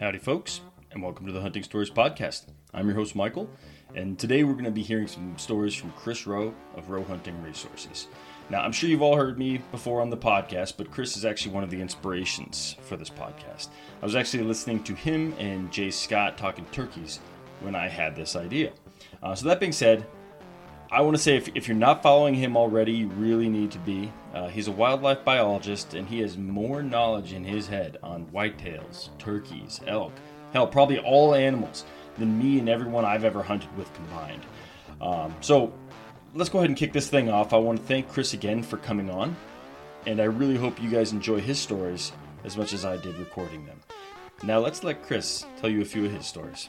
Howdy, folks, and welcome to the Hunting Stories Podcast. I'm your host, Michael, and today we're going to be hearing some stories from Chris Roe of Roe Hunting Resources. Now, I'm sure you've all heard me before on the podcast, but Chris is actually one of the inspirations for this podcast. I was actually listening to him and Jay Scott talking turkeys when I had this idea. Uh, so, that being said, I want to say if, if you're not following him already, you really need to be. Uh, he's a wildlife biologist and he has more knowledge in his head on whitetails, turkeys, elk, hell, probably all animals than me and everyone I've ever hunted with combined. Um, so let's go ahead and kick this thing off. I want to thank Chris again for coming on, and I really hope you guys enjoy his stories as much as I did recording them. Now let's let Chris tell you a few of his stories.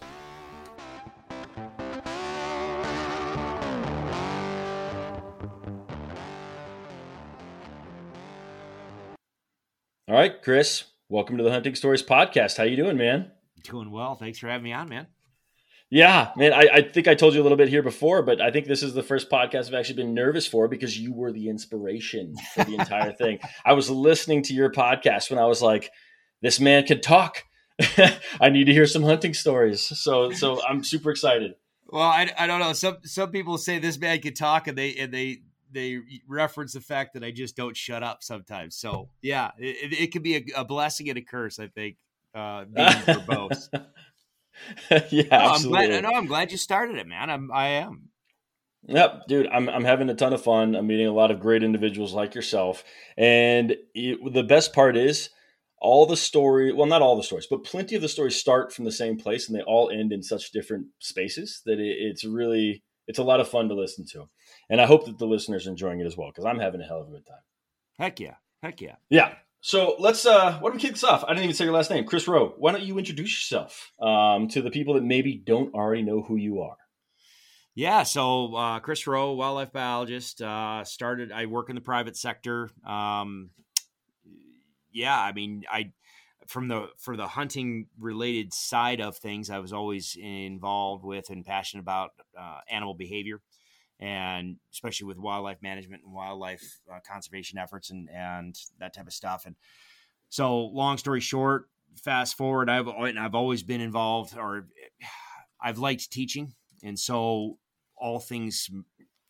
All right, Chris, welcome to the Hunting Stories podcast. How you doing, man? Doing well. Thanks for having me on, man. Yeah, man. I, I, think I told you a little bit here before, but I think this is the first podcast I've actually been nervous for because you were the inspiration for the entire thing. I was listening to your podcast when I was like, "This man can talk. I need to hear some hunting stories." So, so I'm super excited. Well, I, I don't know. Some some people say this man can talk, and they and they they reference the fact that I just don't shut up sometimes. So yeah, it, it could be a, a, blessing and a curse. I think uh, for both. yeah, no, I'm glad. I know. I'm glad you started it, man. I'm. I am. Yep, dude, I'm I'm having a ton of fun. I'm meeting a lot of great individuals like yourself, and it, the best part is all the story. Well, not all the stories, but plenty of the stories start from the same place, and they all end in such different spaces that it, it's really it's a lot of fun to listen to and I hope that the listeners are enjoying it as well because I'm having a hell of a good time. Heck yeah, heck yeah, yeah. So let's uh, why don't we kick this off? I didn't even say your last name, Chris Roe. Why don't you introduce yourself um, to the people that maybe don't already know who you are? Yeah, so uh, Chris Roe, wildlife biologist. Uh, started. I work in the private sector. Um, yeah, I mean, I from the for the hunting related side of things, I was always involved with and passionate about uh, animal behavior and especially with wildlife management and wildlife uh, conservation efforts and and that type of stuff. And so, long story short, fast forward, I've I've always been involved, or I've liked teaching, and so all things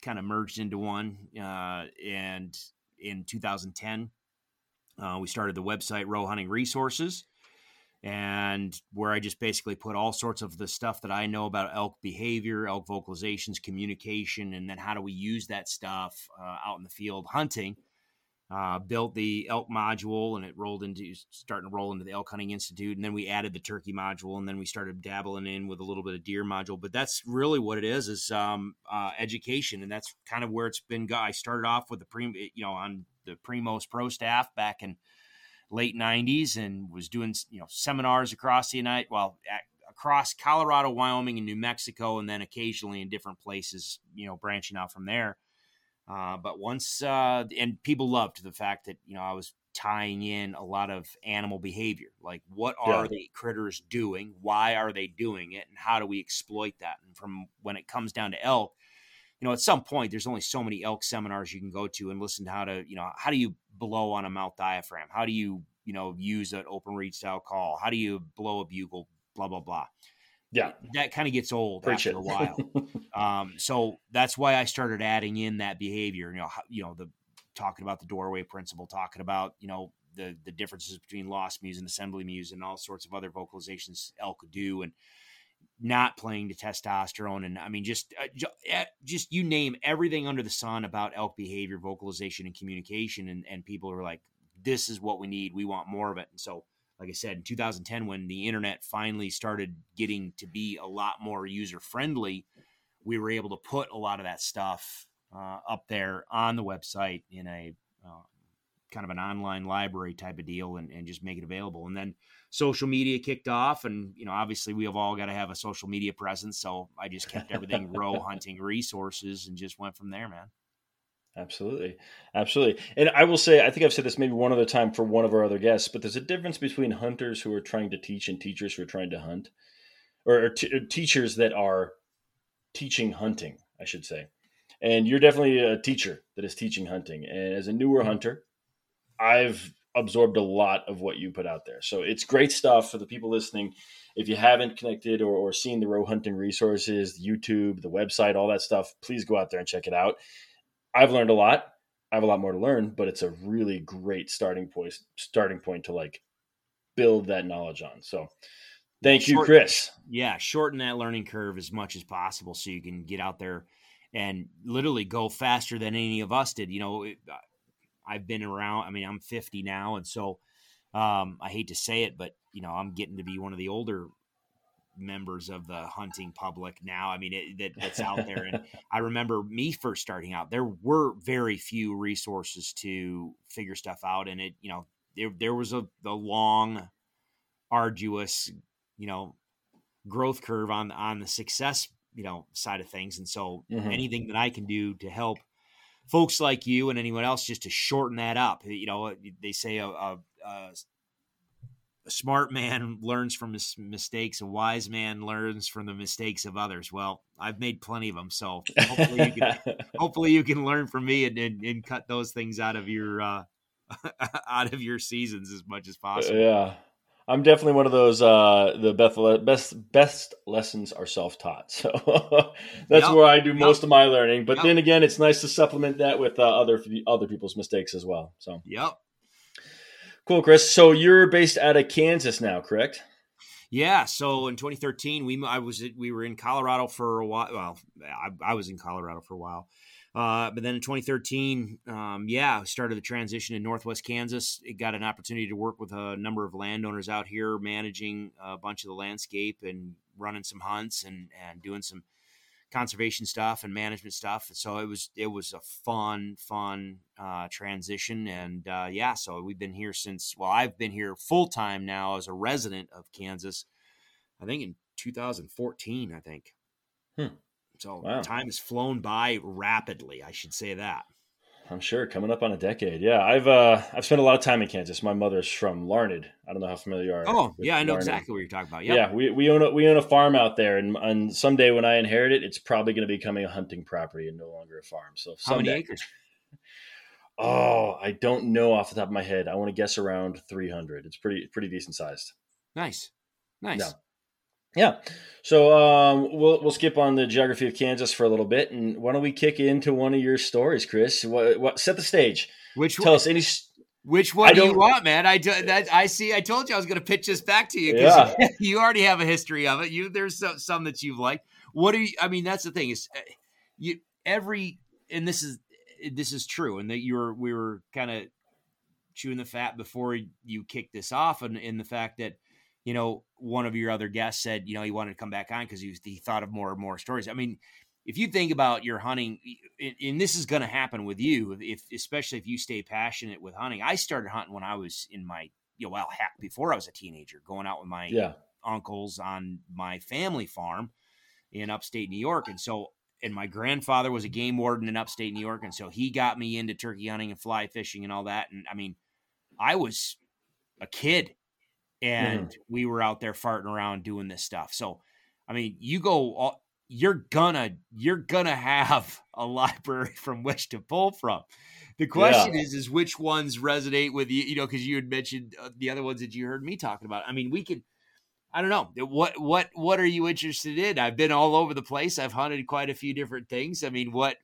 kind of merged into one. Uh, and in 2010, uh, we started the website Roe Hunting Resources and where I just basically put all sorts of the stuff that I know about elk behavior, elk vocalizations, communication, and then how do we use that stuff uh, out in the field hunting. Uh, built the elk module and it rolled into starting to roll into the elk hunting institute and then we added the turkey module and then we started dabbling in with a little bit of deer module but that's really what it is is um, uh, education and that's kind of where it's been i started off with the pre you know on the primos pro staff back in late 90s and was doing you know seminars across the United well across Colorado, Wyoming, and New Mexico, and then occasionally in different places, you know, branching out from there. Uh, but once uh, and people loved the fact that you know I was tying in a lot of animal behavior, like what are yeah. the critters doing, why are they doing it, and how do we exploit that? And from when it comes down to elk, you know, at some point, there's only so many elk seminars you can go to and listen to how to, you know, how do you blow on a mouth diaphragm? How do you, you know, use an open reed style call? How do you blow a bugle? Blah blah blah. Yeah, that kind of gets old Preach after it. a while. um, so that's why I started adding in that behavior. You know, how, you know, the talking about the doorway principle, talking about you know the the differences between lost mews and assembly mews and all sorts of other vocalizations elk do, and not playing to testosterone and I mean just uh, eh, just you name everything under the sun about elk behavior, vocalization, and communication, and and people are like, this is what we need. We want more of it. And so, like I said, in 2010, when the internet finally started getting to be a lot more user friendly, we were able to put a lot of that stuff uh, up there on the website in a uh, kind of an online library type of deal and, and just make it available. And then social media kicked off and you know obviously we have all got to have a social media presence so i just kept everything roe hunting resources and just went from there man. Absolutely. Absolutely. And i will say i think i've said this maybe one other time for one of our other guests but there's a difference between hunters who are trying to teach and teachers who are trying to hunt or, or, t- or teachers that are teaching hunting i should say. And you're definitely a teacher that is teaching hunting. And as a newer mm-hmm. hunter i've absorbed a lot of what you put out there. So it's great stuff for the people listening. If you haven't connected or, or seen the roe hunting resources, YouTube, the website, all that stuff, please go out there and check it out. I've learned a lot. I have a lot more to learn, but it's a really great starting point starting point to like build that knowledge on. So thank you, Chris. Yeah, shorten that learning curve as much as possible so you can get out there and literally go faster than any of us did. You know, uh, I've been around. I mean, I'm 50 now, and so um, I hate to say it, but you know, I'm getting to be one of the older members of the hunting public now. I mean, it, that, that's out there. And I remember me first starting out. There were very few resources to figure stuff out, and it, you know, there there was a the long, arduous, you know, growth curve on on the success, you know, side of things. And so, mm-hmm. anything that I can do to help folks like you and anyone else just to shorten that up. You know, they say a, a, a, smart man learns from his mistakes, a wise man learns from the mistakes of others. Well, I've made plenty of them, so hopefully you can, hopefully you can learn from me and, and, and cut those things out of your uh, out of your seasons as much as possible. Yeah. I'm definitely one of those. Uh, the best best best lessons are self taught, so that's yep. where I do most yep. of my learning. But yep. then again, it's nice to supplement that with uh, other other people's mistakes as well. So, yep, cool, Chris. So you're based out of Kansas now, correct? Yeah. So in 2013, we I was we were in Colorado for a while. Well, I, I was in Colorado for a while. Uh, but then in 2013, um, yeah, started the transition in Northwest Kansas. It got an opportunity to work with a number of landowners out here, managing a bunch of the landscape and running some hunts and and doing some conservation stuff and management stuff. So it was it was a fun fun uh, transition, and uh, yeah, so we've been here since. Well, I've been here full time now as a resident of Kansas. I think in 2014. I think. Hmm. So wow. time has flown by rapidly. I should say that. I'm sure coming up on a decade. Yeah, I've uh, I've spent a lot of time in Kansas. My mother's from Larned. I don't know how familiar you are. Oh, yeah, I know Larned. exactly what you're talking about. Yep. Yeah, we, we own a, we own a farm out there, and, and someday when I inherit it, it's probably going to become a hunting property and no longer a farm. So someday, how many acres? Oh, I don't know off the top of my head. I want to guess around 300. It's pretty pretty decent sized. Nice, nice. Yeah. Yeah. So um, we'll we'll skip on the geography of Kansas for a little bit, and why don't we kick into one of your stories, Chris? What, what set the stage? Which tell one, us any? Which one do you want, man? I do, that I see. I told you I was going to pitch this back to you because yeah. you already have a history of it. You there's some, some that you've liked. What do you? I mean, that's the thing is, uh, you every and this is this is true, and that you were we were kind of chewing the fat before you kicked this off, and in the fact that you know, one of your other guests said, you know, he wanted to come back on because he, he thought of more and more stories. I mean, if you think about your hunting, and this is going to happen with you, if especially if you stay passionate with hunting. I started hunting when I was in my, you know, well, heck, before I was a teenager, going out with my yeah. uncles on my family farm in upstate New York, and so, and my grandfather was a game warden in upstate New York, and so he got me into turkey hunting and fly fishing and all that. And I mean, I was a kid and mm. we were out there farting around doing this stuff. So, I mean, you go, you're gonna you're gonna have a library from which to pull from. The question yeah. is, is which ones resonate with you? You know, because you had mentioned uh, the other ones that you heard me talking about. I mean, we could. I don't know what what what are you interested in? I've been all over the place. I've hunted quite a few different things. I mean, what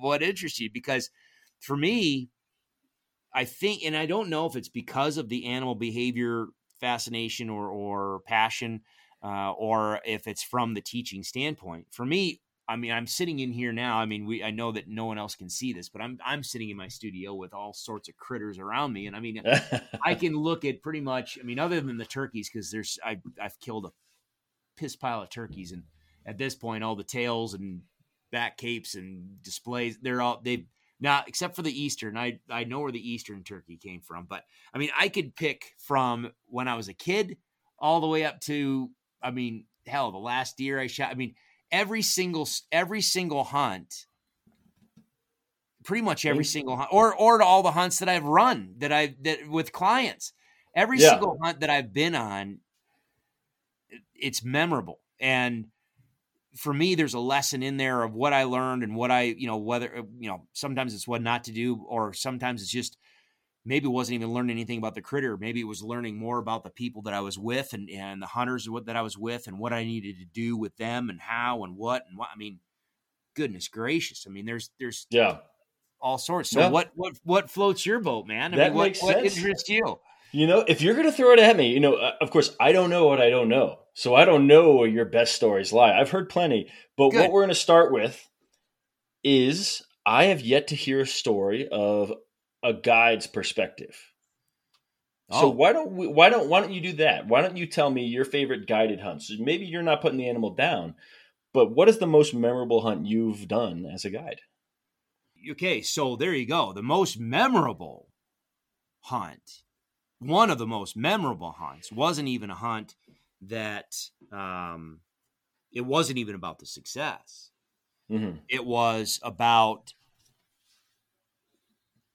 what interests you? Because for me, I think, and I don't know if it's because of the animal behavior fascination or or passion, uh, or if it's from the teaching standpoint. For me, I mean, I'm sitting in here now. I mean, we I know that no one else can see this, but I'm I'm sitting in my studio with all sorts of critters around me, and I mean, I can look at pretty much. I mean, other than the turkeys, because there's I I've killed a piss pile of turkeys, and at this point, all the tails and back capes and displays, they're all they've now, except for the Eastern, I I know where the Eastern turkey came from, but I mean, I could pick from when I was a kid all the way up to, I mean, hell, the last deer I shot. I mean, every single every single hunt, pretty much every single hunt, or or to all the hunts that I've run that I that with clients, every yeah. single hunt that I've been on, it's memorable and for me, there's a lesson in there of what I learned and what I, you know, whether, uh, you know, sometimes it's what not to do, or sometimes it's just maybe wasn't even learning anything about the critter. Maybe it was learning more about the people that I was with and, and the hunters that I was with and what I needed to do with them and how and what and what. I mean, goodness gracious. I mean, there's, there's, yeah, all sorts. So yeah. what, what, what floats your boat, man? I that mean, what, what interests you? You know, if you're going to throw it at me, you know, uh, of course, I don't know what I don't know. So I don't know where your best stories lie. I've heard plenty. But Good. what we're going to start with is I have yet to hear a story of a guide's perspective. Oh. So why don't we, why don't why don't you do that? Why don't you tell me your favorite guided hunts? Maybe you're not putting the animal down, but what is the most memorable hunt you've done as a guide? Okay, so there you go. The most memorable hunt, one of the most memorable hunts, wasn't even a hunt that um, it wasn't even about the success. Mm-hmm. It was about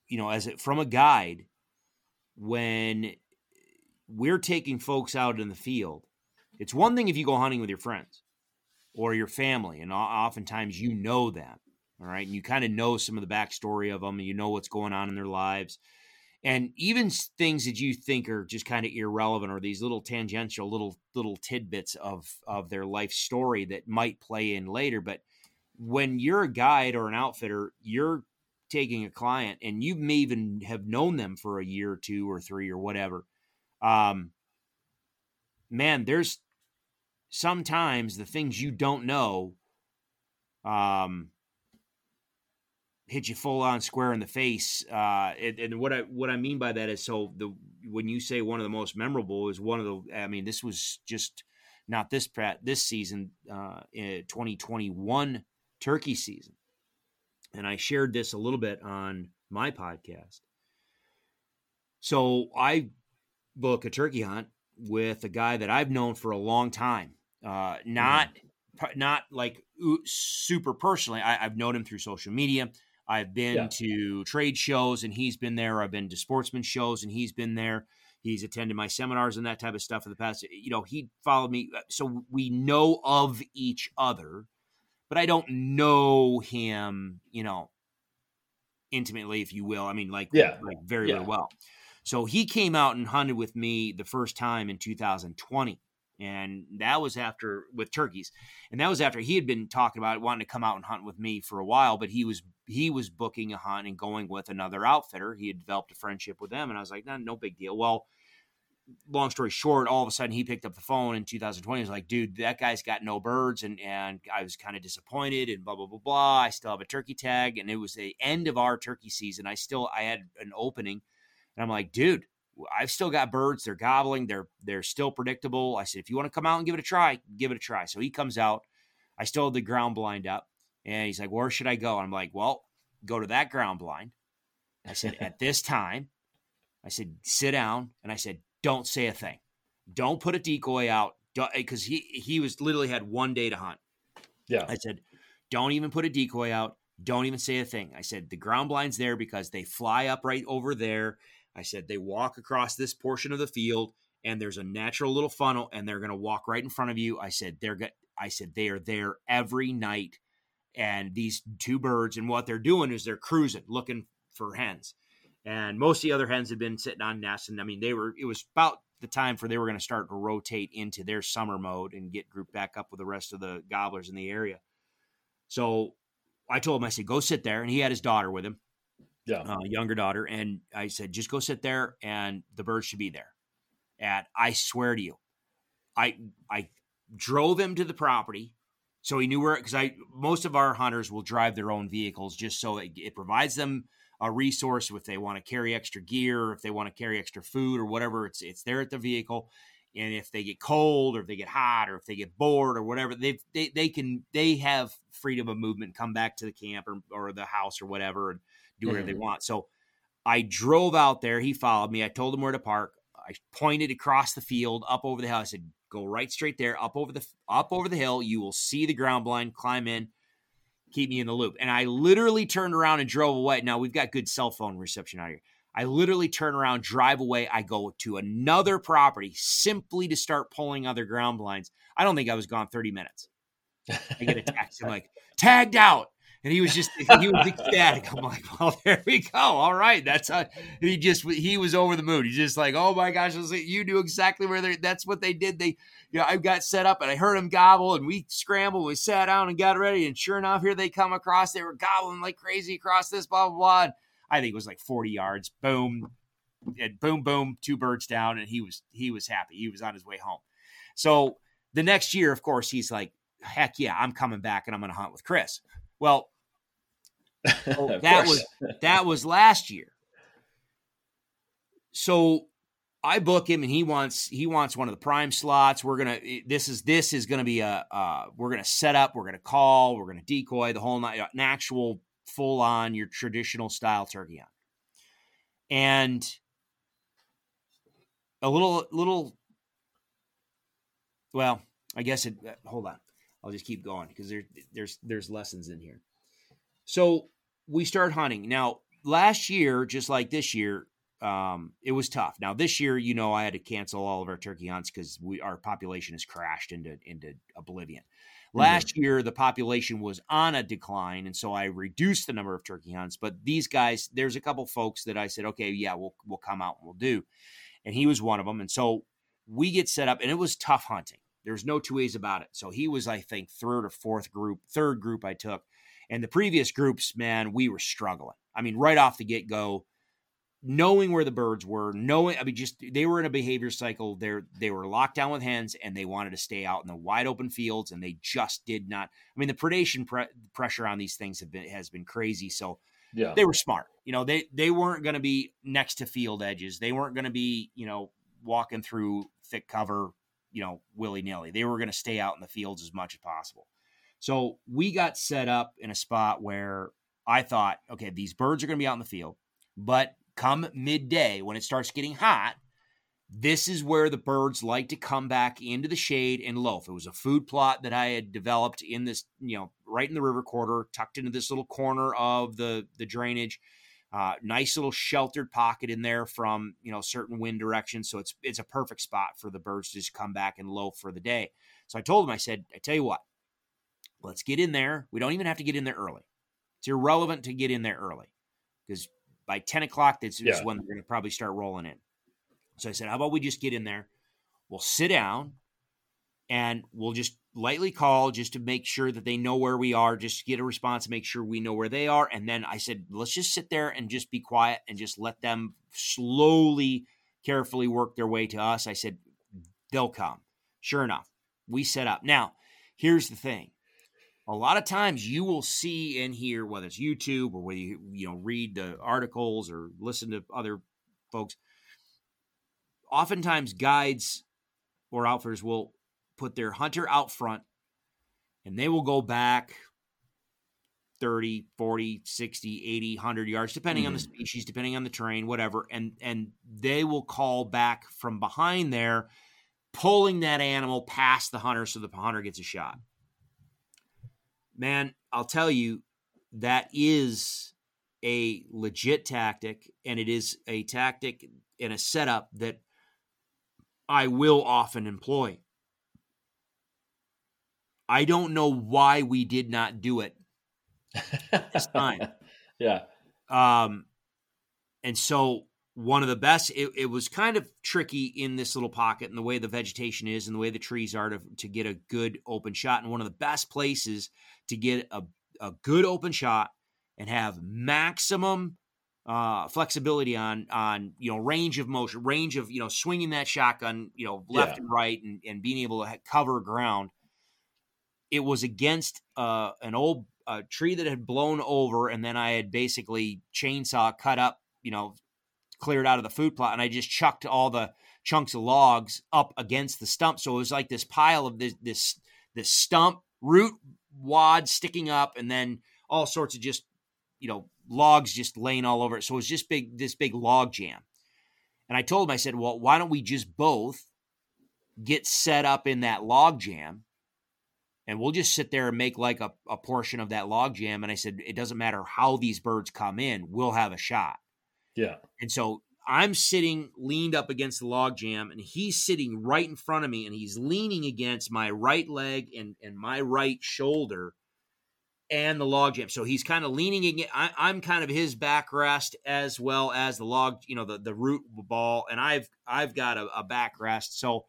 you know, as it from a guide, when we're taking folks out in the field, it's one thing if you go hunting with your friends or your family, and oftentimes you know them, all right, and you kind of know some of the backstory of them, and you know what's going on in their lives, and even things that you think are just kind of irrelevant or these little tangential little little tidbits of of their life story that might play in later, but when you're a guide or an outfitter, you're taking a client and you may even have known them for a year or two or three or whatever um man there's sometimes the things you don't know um hit you full on square in the face uh and, and, what i what i mean by that is so the when you say one of the most memorable is one of the i mean this was just not this this season uh 2021 turkey season and I shared this a little bit on my podcast. So I book a turkey hunt with a guy that I've known for a long time. Uh, not mm-hmm. not like super personally. I, have known him through social media. I've been yeah. to trade shows and he's been there. I've been to sportsman shows and he's been there. He's attended my seminars and that type of stuff in the past. You know, he followed me. Uh, so we know of each other but I don't know him, you know, intimately, if you will. I mean, like, yeah. like very, yeah. very well. So he came out and hunted with me the first time in 2020. And that was after with turkeys. And that was after he had been talking about wanting to come out and hunt with me for a while, but he was he was booking a hunt and going with another outfitter. He had developed a friendship with them. And I was like, nah, no big deal. Well, long story short, all of a sudden he picked up the phone in 2020. He was like, dude, that guy's got no birds. And, and I was kind of disappointed and blah, blah, blah, blah. I still have a turkey tag. And it was the end of our turkey season. I still, I had an opening and I'm like, dude, I've still got birds. They're gobbling. They're, they're still predictable. I said, if you want to come out and give it a try, give it a try. So he comes out. I still have the ground blind up and he's like, where should I go? I'm like, well, go to that ground blind. I said, at this time, I said, sit down. And I said, don't say a thing. Don't put a decoy out because he he was literally had one day to hunt. Yeah. I said, don't even put a decoy out. Don't even say a thing. I said the ground blind's there because they fly up right over there. I said they walk across this portion of the field and there's a natural little funnel and they're going to walk right in front of you. I said they're get I said they are there every night and these two birds and what they're doing is they're cruising looking for hens and most of the other hens had been sitting on nests. And I mean, they were. It was about the time for they were going to start to rotate into their summer mode and get grouped back up with the rest of the gobblers in the area. So I told him, I said, go sit there, and he had his daughter with him, yeah, uh, younger daughter, and I said, just go sit there, and the birds should be there. And I swear to you, I I drove him to the property so he knew where because I most of our hunters will drive their own vehicles just so it, it provides them a resource if they want to carry extra gear if they want to carry extra food or whatever it's it's there at the vehicle and if they get cold or if they get hot or if they get bored or whatever they they, they can they have freedom of movement come back to the camp or, or the house or whatever and do whatever mm-hmm. they want so i drove out there he followed me i told him where to park i pointed across the field up over the hill i said go right straight there up over the up over the hill you will see the ground blind climb in keep me in the loop. And I literally turned around and drove away. Now we've got good cell phone reception out here. I literally turn around, drive away. I go to another property simply to start pulling other ground blinds. I don't think I was gone 30 minutes. I get a text. I'm like, tagged out. And he was just he was ecstatic. I'm like, well, there we go. All right, that's how he just he was over the moon. He's just like, oh my gosh, you knew exactly where they. That's what they did. They, you know, I got set up and I heard him gobble, and we scrambled. We sat down and got ready, and sure enough, here they come across. They were gobbling like crazy across this blah blah blah. And I think it was like 40 yards. Boom, and boom, boom, two birds down, and he was he was happy. He was on his way home. So the next year, of course, he's like, heck yeah, I'm coming back and I'm going to hunt with Chris. Well, that was that was last year. So I book him and he wants he wants one of the prime slots. We're gonna this is this is gonna be a uh, we're gonna set up. We're gonna call. We're gonna decoy the whole night. An actual full on your traditional style turkey on, And a little little well, I guess it. Uh, hold on, I'll just keep going because there, there's there's lessons in here. So we start hunting now. Last year, just like this year, um, it was tough. Now this year, you know, I had to cancel all of our turkey hunts because we our population has crashed into into oblivion. Mm-hmm. Last mm-hmm. year, the population was on a decline, and so I reduced the number of turkey hunts. But these guys, there's a couple folks that I said, okay, yeah, we'll we'll come out and we'll do, and he was one of them. And so we get set up, and it was tough hunting. There's no two ways about it. So he was, I think, third or fourth group, third group I took. And the previous groups, man, we were struggling. I mean, right off the get go, knowing where the birds were, knowing, I mean, just they were in a behavior cycle. They're they were locked down with hens, and they wanted to stay out in the wide open fields, and they just did not. I mean, the predation pre- pressure on these things have been has been crazy. So yeah. they were smart. You know, they they weren't going to be next to field edges. They weren't going to be, you know, walking through thick cover you know, willy nilly. They were going to stay out in the fields as much as possible. So we got set up in a spot where I thought, okay, these birds are going to be out in the field, but come midday when it starts getting hot, this is where the birds like to come back into the shade and loaf. It was a food plot that I had developed in this, you know, right in the river quarter, tucked into this little corner of the the drainage. Uh, nice little sheltered pocket in there from you know certain wind directions, so it's it's a perfect spot for the birds to just come back and loaf for the day. So I told him, I said, I tell you what, let's get in there. We don't even have to get in there early. It's irrelevant to get in there early because by ten o'clock that's yeah. when they're going to probably start rolling in. So I said, how about we just get in there? We'll sit down and we'll just lightly call just to make sure that they know where we are, just get a response, make sure we know where they are. And then I said, let's just sit there and just be quiet and just let them slowly, carefully work their way to us. I said, they'll come. Sure enough, we set up. Now, here's the thing. A lot of times you will see and hear, whether it's YouTube or whether you, you know, read the articles or listen to other folks, oftentimes guides or outfitters will put their hunter out front and they will go back 30 40 60 80 100 yards depending mm-hmm. on the mm-hmm. species depending on the terrain whatever and and they will call back from behind there pulling that animal past the hunter so the hunter gets a shot man i'll tell you that is a legit tactic and it is a tactic and a setup that i will often employ I don't know why we did not do it this time. yeah. Um, and so one of the best, it, it, was kind of tricky in this little pocket and the way the vegetation is and the way the trees are to, to get a good open shot. And one of the best places to get a, a good open shot and have maximum uh, flexibility on on you know range of motion, range of you know swinging that shotgun you know left yeah. and right, and, and being able to cover ground it was against uh, an old uh, tree that had blown over, and then I had basically chainsaw cut up, you know, cleared out of the food plot, and I just chucked all the chunks of logs up against the stump. So it was like this pile of this this this stump root wad sticking up, and then all sorts of just you know logs just laying all over it. So it was just big this big log jam. And I told him, I said, well, why don't we just both get set up in that log jam and we'll just sit there and make like a, a portion of that log jam. And I said, it doesn't matter how these birds come in, we'll have a shot. Yeah. And so I'm sitting leaned up against the log jam, and he's sitting right in front of me, and he's leaning against my right leg and, and my right shoulder. and the log jam. So he's kind of leaning again. I, am kind of his backrest as well as the log, you know, the the root ball, and I've I've got a, a backrest. So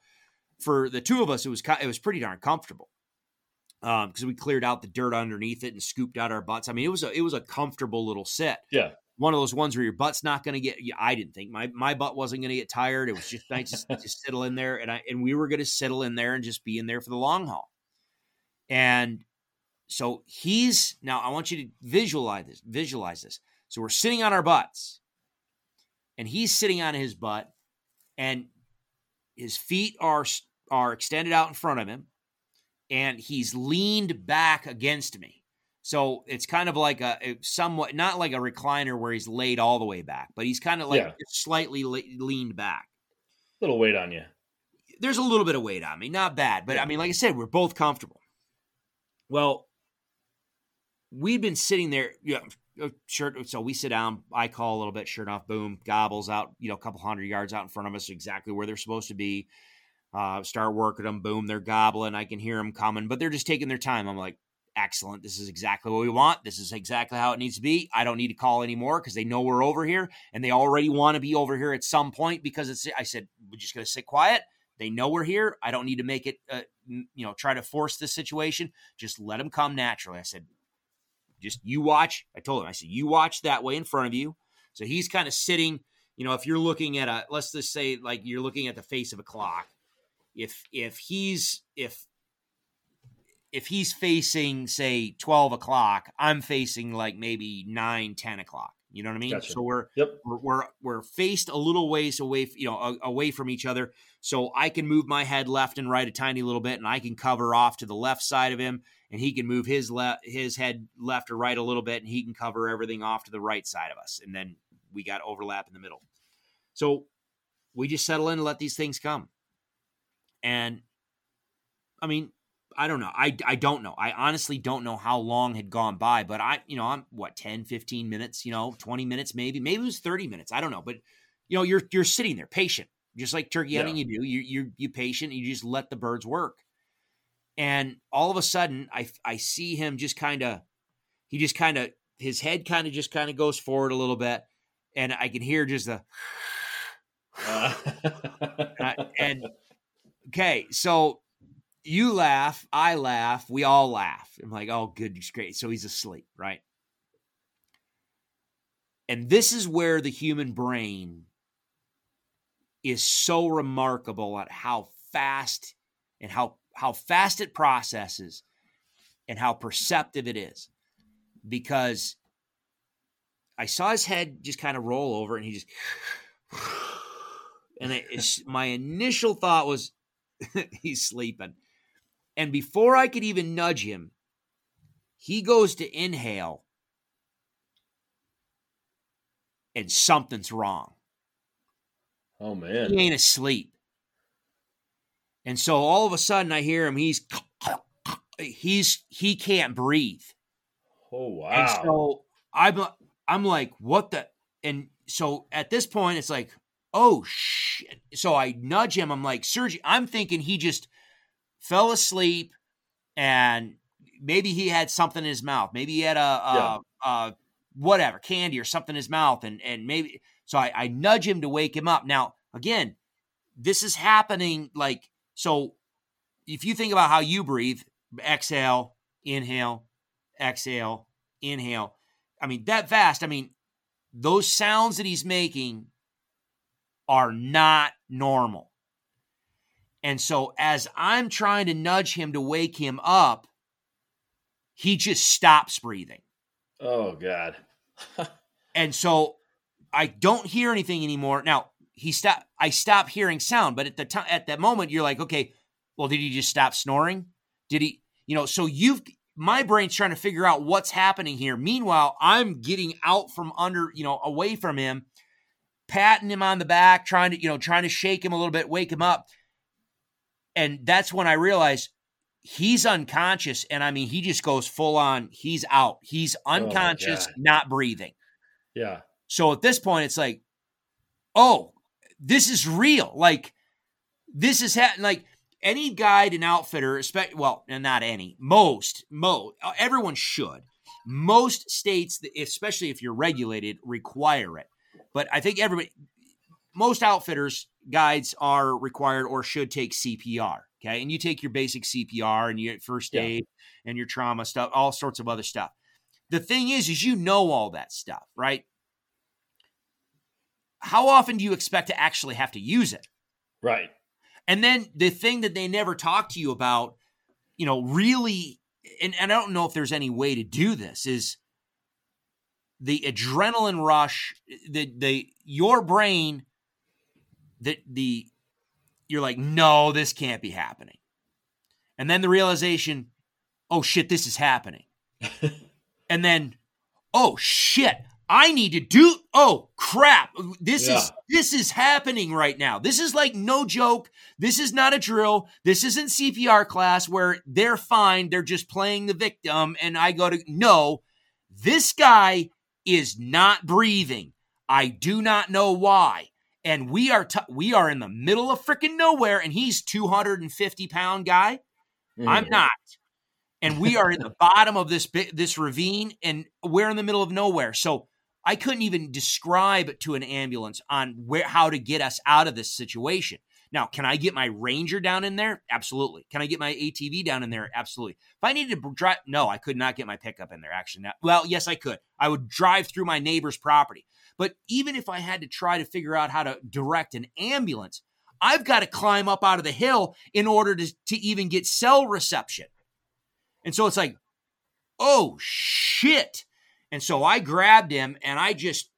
for the two of us, it was it was pretty darn comfortable because um, we cleared out the dirt underneath it and scooped out our butts. I mean, it was a it was a comfortable little sit. Yeah, one of those ones where your butt's not going to get. I didn't think my my butt wasn't going to get tired. It was just nice to just settle in there, and I and we were going to settle in there and just be in there for the long haul. And so he's now. I want you to visualize this. Visualize this. So we're sitting on our butts, and he's sitting on his butt, and his feet are are extended out in front of him, and he's leaned back against me. So it's kind of like a, somewhat not like a recliner where he's laid all the way back, but he's kind of like yeah. slightly le- leaned back. A little weight on you. There's a little bit of weight on me, not bad, but yeah. I mean, like I said, we're both comfortable. Well, we've been sitting there, yeah, uh, shirt. So we sit down. I call a little bit, shirt off, boom, gobbles out, you know, a couple hundred yards out in front of us, exactly where they're supposed to be. Uh, start working them, boom, they're gobbling. I can hear them coming, but they're just taking their time. I'm like, excellent. This is exactly what we want. This is exactly how it needs to be. I don't need to call anymore because they know we're over here and they already want to be over here at some point because it's, I said, we're just going to sit quiet. They know we're here. I don't need to make it, uh, you know, try to force this situation. Just let them come naturally. I said, just you watch. I told him, I said, you watch that way in front of you. So he's kind of sitting, you know, if you're looking at a, let's just say like you're looking at the face of a clock. If, if he's, if, if he's facing say 12 o'clock, I'm facing like maybe 9, 10 o'clock. You know what I mean? Gotcha. So we're, yep. we're, we're we're faced a little ways away, you know, away from each other. So I can move my head left and right a tiny little bit, and I can cover off to the left side of him, and he can move his left his head left or right a little bit, and he can cover everything off to the right side of us, and then we got overlap in the middle. So we just settle in and let these things come. And I mean, I don't know. I, I don't know. I honestly don't know how long had gone by, but I, you know, I'm what 10, 15 minutes, you know, 20 minutes maybe. Maybe it was 30 minutes. I don't know. But you know, you're you're sitting there patient. Just like turkey hunting yeah. you do. You you you patient, you just let the birds work. And all of a sudden I I see him just kind of he just kind of his head kind of just kind of goes forward a little bit and I can hear just the uh. and, I, and okay, so you laugh, I laugh, we all laugh. I'm like, oh, goodness great. So he's asleep, right? And this is where the human brain is so remarkable at how fast and how how fast it processes and how perceptive it is. Because I saw his head just kind of roll over and he just and it, my initial thought was he's sleeping. And before I could even nudge him, he goes to inhale and something's wrong. Oh man. He ain't asleep. And so all of a sudden I hear him he's he's he can't breathe. Oh wow. And so I'm I'm like what the and so at this point it's like oh shit. So I nudge him I'm like Sergi I'm thinking he just fell asleep and maybe he had something in his mouth. Maybe he had a, a, yeah. a whatever candy or something in his mouth, and and maybe so I, I nudge him to wake him up. Now again, this is happening like so. If you think about how you breathe, exhale, inhale, exhale, inhale. I mean that fast. I mean those sounds that he's making are not normal. And so as I'm trying to nudge him to wake him up, he just stops breathing. Oh God. and so I don't hear anything anymore. Now, he stop I stop hearing sound, but at the time at that moment you're like, okay, well, did he just stop snoring? Did he, you know, so you've my brain's trying to figure out what's happening here. Meanwhile, I'm getting out from under, you know, away from him, patting him on the back, trying to, you know, trying to shake him a little bit, wake him up and that's when I realized he's unconscious. And I mean, he just goes full on, he's out. He's oh unconscious, oh not breathing. Yeah. So at this point, it's like, oh, this is real. Like, this is happening. Like, any guide and outfitter, especially, well, and not any, most, most, everyone should. Most states, especially if you're regulated, require it. But I think everybody, most outfitters guides are required or should take CPR. Okay, and you take your basic CPR and your first aid yeah. and your trauma stuff, all sorts of other stuff. The thing is, is you know all that stuff, right? How often do you expect to actually have to use it? Right. And then the thing that they never talk to you about, you know, really, and, and I don't know if there's any way to do this, is the adrenaline rush, the the your brain, that the you're like, no, this can't be happening. And then the realization, oh shit, this is happening. and then, oh shit, I need to do oh crap. This yeah. is this is happening right now. This is like no joke. This is not a drill. This isn't CPR class where they're fine, they're just playing the victim and I go to no. This guy is not breathing. I do not know why. And we are t- we are in the middle of freaking nowhere, and he's 250 pound guy. Mm. I'm not. And we are in the bottom of this this ravine, and we're in the middle of nowhere. So I couldn't even describe to an ambulance on where how to get us out of this situation. Now, can I get my Ranger down in there? Absolutely. Can I get my ATV down in there? Absolutely. If I needed to drive, no, I could not get my pickup in there. Actually, not. well, yes, I could. I would drive through my neighbor's property. But even if I had to try to figure out how to direct an ambulance, I've got to climb up out of the hill in order to, to even get cell reception. And so it's like, oh shit. And so I grabbed him and I just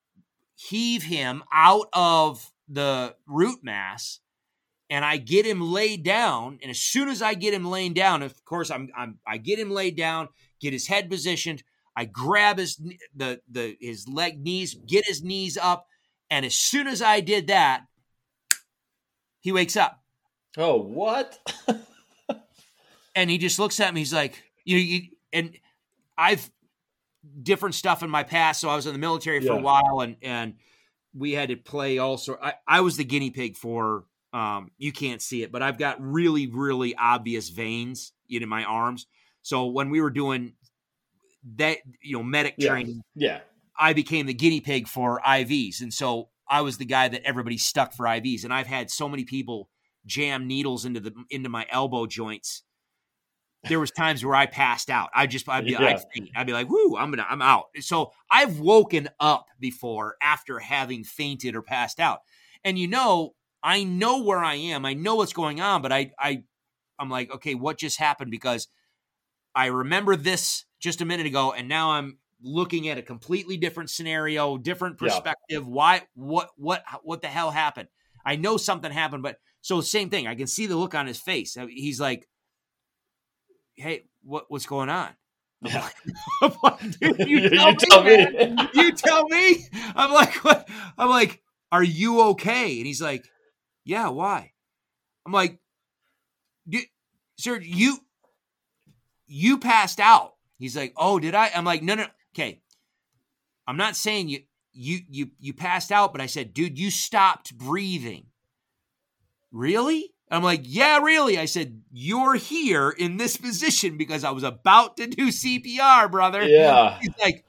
heave him out of the root mass and I get him laid down. And as soon as I get him laying down, of course, I'm, I'm I get him laid down, get his head positioned. I grab his the the his leg knees, get his knees up, and as soon as I did that, he wakes up. Oh, what? and he just looks at me. He's like, you, you and I've different stuff in my past. So I was in the military for yeah. a while, and and we had to play also. I, I was the guinea pig for um, you can't see it, but I've got really, really obvious veins in my arms. So when we were doing that, you know, medic yeah. training, yeah, I became the guinea pig for IVs, and so I was the guy that everybody stuck for IVs. And I've had so many people jam needles into the into my elbow joints. There was times where I passed out. I just I'd be yeah. I'd, faint. I'd be like, "Whoo, I'm gonna I'm out." So I've woken up before after having fainted or passed out. And you know, I know where I am. I know what's going on, but I I I'm like, okay, what just happened? Because I remember this just a minute ago, and now I'm looking at a completely different scenario, different perspective. Yeah. Why? What? What? What the hell happened? I know something happened, but so same thing. I can see the look on his face. Uh, he's like, "Hey, what? What's going on?" Yeah. Dude, you, tell, you me, tell me. you tell me. I'm like, what? I'm like, are you okay? And he's like, yeah, why? I'm like, dude, sir, you you passed out. He's like, oh, did I? I'm like, no, no, okay. I'm not saying you you you you passed out, but I said, dude, you stopped breathing. Really? I'm like, yeah, really. I said, you're here in this position because I was about to do CPR, brother. Yeah. He's like,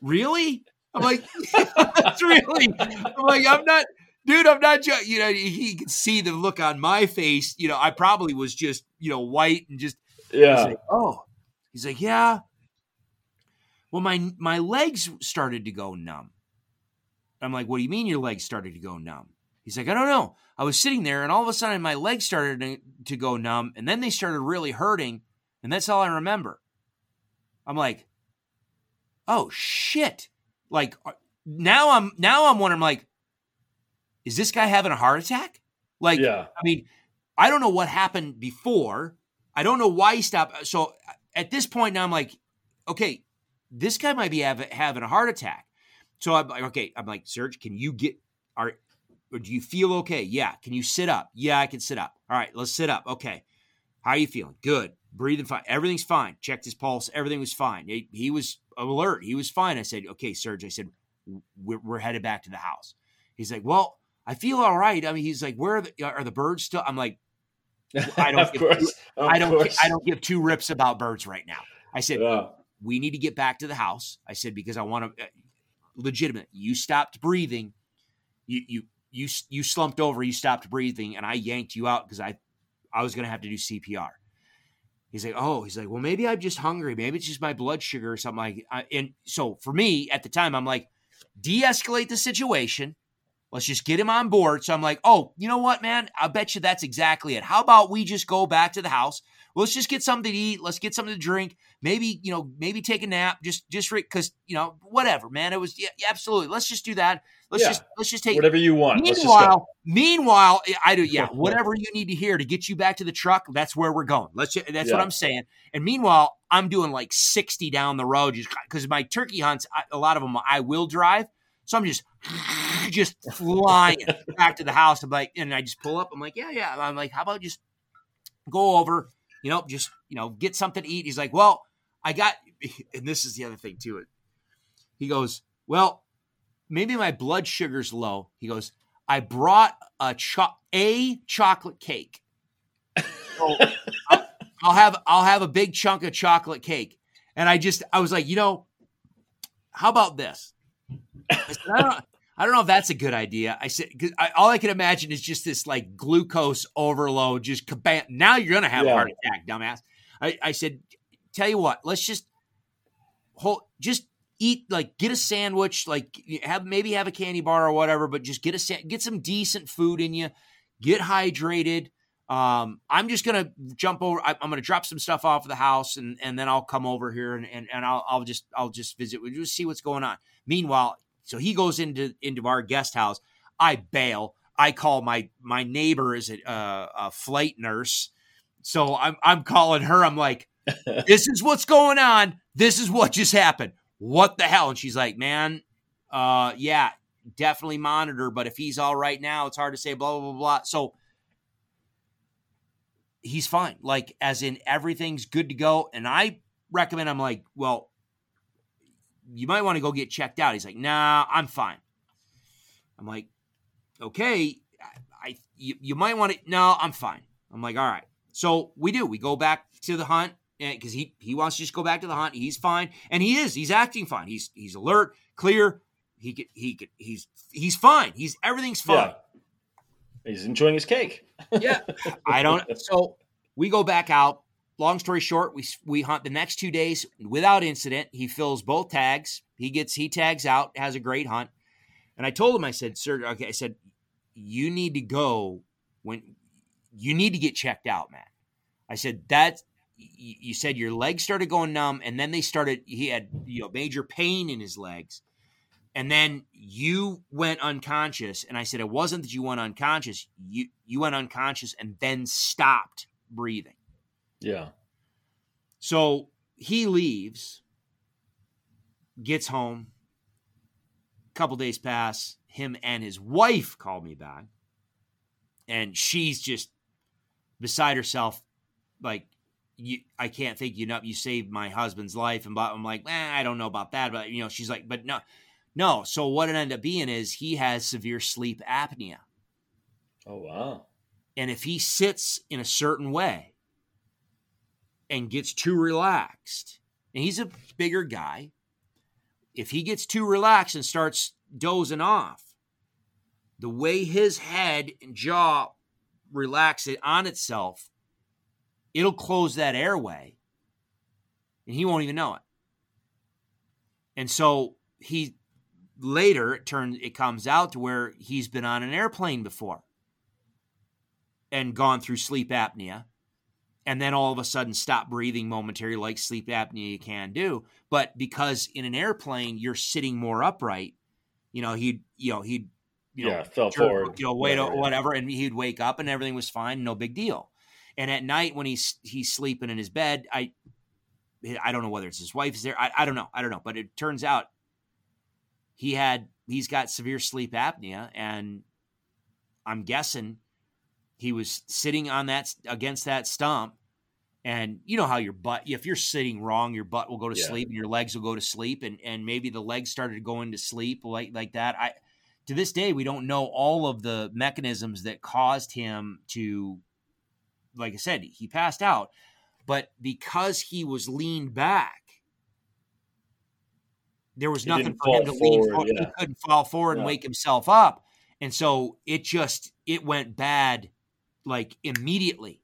really? I'm like, that's really. I'm like, I'm not dude, I'm not just, you know, he could see the look on my face. You know, I probably was just, you know, white and just, yeah. Like, oh, he's like, yeah. Well, my, my legs started to go numb. I'm like, what do you mean your legs started to go numb? He's like, I don't know. I was sitting there and all of a sudden my legs started to, to go numb and then they started really hurting. And that's all I remember. I'm like, oh shit. Like uh, now I'm, now I'm wondering like, is this guy having a heart attack? Like, yeah. I mean, I don't know what happened before. I don't know why he stopped. So at this point now, I'm like, okay, this guy might be having, having a heart attack. So I'm like, okay, I'm like, Serge, can you get, are, or do you feel okay? Yeah. Can you sit up? Yeah, I can sit up. All right, let's sit up. Okay. How are you feeling? Good. Breathing fine. Everything's fine. Checked his pulse. Everything was fine. He, he was alert. He was fine. I said, okay, Serge, I said, we're, we're headed back to the house. He's like, well, I feel all right. I mean, he's like, where are the, are the birds still? I'm like, I don't. give two, I don't. I don't give two rips about birds right now. I said yeah. we need to get back to the house. I said because I want to. Uh, legitimate. You stopped breathing. You you you you slumped over. You stopped breathing, and I yanked you out because I I was going to have to do CPR. He's like, oh, he's like, well, maybe I'm just hungry. Maybe it's just my blood sugar or something like. I, and so for me at the time, I'm like, de-escalate the situation. Let's just get him on board. So I'm like, oh, you know what, man? I bet you that's exactly it. How about we just go back to the house? let's just get something to eat. Let's get something to drink. Maybe, you know, maybe take a nap. Just, just because, you know, whatever, man. It was, yeah, absolutely. Let's just do that. Let's yeah. just, let's just take whatever you want. Meanwhile, meanwhile, I do, yeah, whatever you need to hear to get you back to the truck. That's where we're going. Let's, just, that's yeah. what I'm saying. And meanwhile, I'm doing like 60 down the road just because my turkey hunts, I, a lot of them I will drive. So I'm just, just flying back to the house. I'm like, and I just pull up. I'm like, yeah, yeah. I'm like, how about just go over, you know, just, you know, get something to eat. He's like, well, I got, and this is the other thing too. He goes, well, maybe my blood sugar's low. He goes, I brought a cho- a chocolate cake. So I'll, I'll have I'll have a big chunk of chocolate cake. And I just I was like, you know, how about this? I, said, I, don't, I don't know if that's a good idea. I said, cause I, all I can imagine is just this like glucose overload, just kabam. Now you're going to have yeah. a heart attack, dumbass. I, I said, tell you what, let's just hold, just eat, like get a sandwich, like have, maybe have a candy bar or whatever, but just get a, get some decent food in you, get hydrated. Um, I'm just gonna jump over. I, am gonna drop some stuff off of the house, and and then I'll come over here and and, and I'll I'll just I'll just visit. We'll just see what's going on. Meanwhile, so he goes into into our guest house. I bail. I call my my neighbor is a, uh, a flight nurse. So I'm I'm calling her. I'm like, this is what's going on. This is what just happened. What the hell? And she's like, man, uh, yeah, definitely monitor. But if he's all right now, it's hard to say. Blah blah blah blah. So he's fine. Like as in everything's good to go. And I recommend. I'm like, well, you might want to go get checked out. He's like, nah, I'm fine. I'm like, okay, I, I you, you might want to. No, I'm fine. I'm like, all right. So we do. We go back to the hunt eh, because he he wants to just go back to the hunt. He's fine, and he is. He's acting fine. He's he's alert, clear. He could he could he's he's fine. He's everything's fine. Yeah. He's enjoying his cake. yeah, I don't. So we go back out long story short, we we hunt the next two days without incident. He fills both tags. He gets he tags out, has a great hunt. And I told him, I said, sir, okay, I said, you need to go when you need to get checked out, man. I said that you said your legs started going numb, and then they started. He had you know major pain in his legs, and then you went unconscious. And I said it wasn't that you went unconscious. You you went unconscious and then stopped breathing. Yeah. So he leaves, gets home. A couple days pass. Him and his wife call me back. And she's just beside herself, like, you, I can't thank you enough. You saved my husband's life. And I'm like, eh, I don't know about that. But, you know, she's like, but no, no. So what it ended up being is he has severe sleep apnea. Oh, wow. And if he sits in a certain way, and gets too relaxed, and he's a bigger guy, if he gets too relaxed and starts dozing off, the way his head and jaw relax it on itself, it'll close that airway and he won't even know it. And so he later it turns it comes out to where he's been on an airplane before and gone through sleep apnea and then all of a sudden stop breathing momentarily like sleep apnea you can do. But because in an airplane you're sitting more upright you know he'd you know he'd you yeah, know fell forward. you know wait whatever, whatever and he'd wake up and everything was fine no big deal. And at night when he's he's sleeping in his bed i i don't know whether it's his wife's there I, I don't know i don't know. But it turns out he had he's got severe sleep apnea and i'm guessing he was sitting on that against that stump, and you know how your butt, if you're sitting wrong, your butt will go to yeah. sleep and your legs will go to sleep, and and maybe the legs started going to sleep like like that. I to this day we don't know all of the mechanisms that caused him to like I said, he passed out. But because he was leaned back, there was He nothing for him to fall lean forward, forward. yeah. He couldn't fall forward and wake himself up. And so it just it went bad like immediately.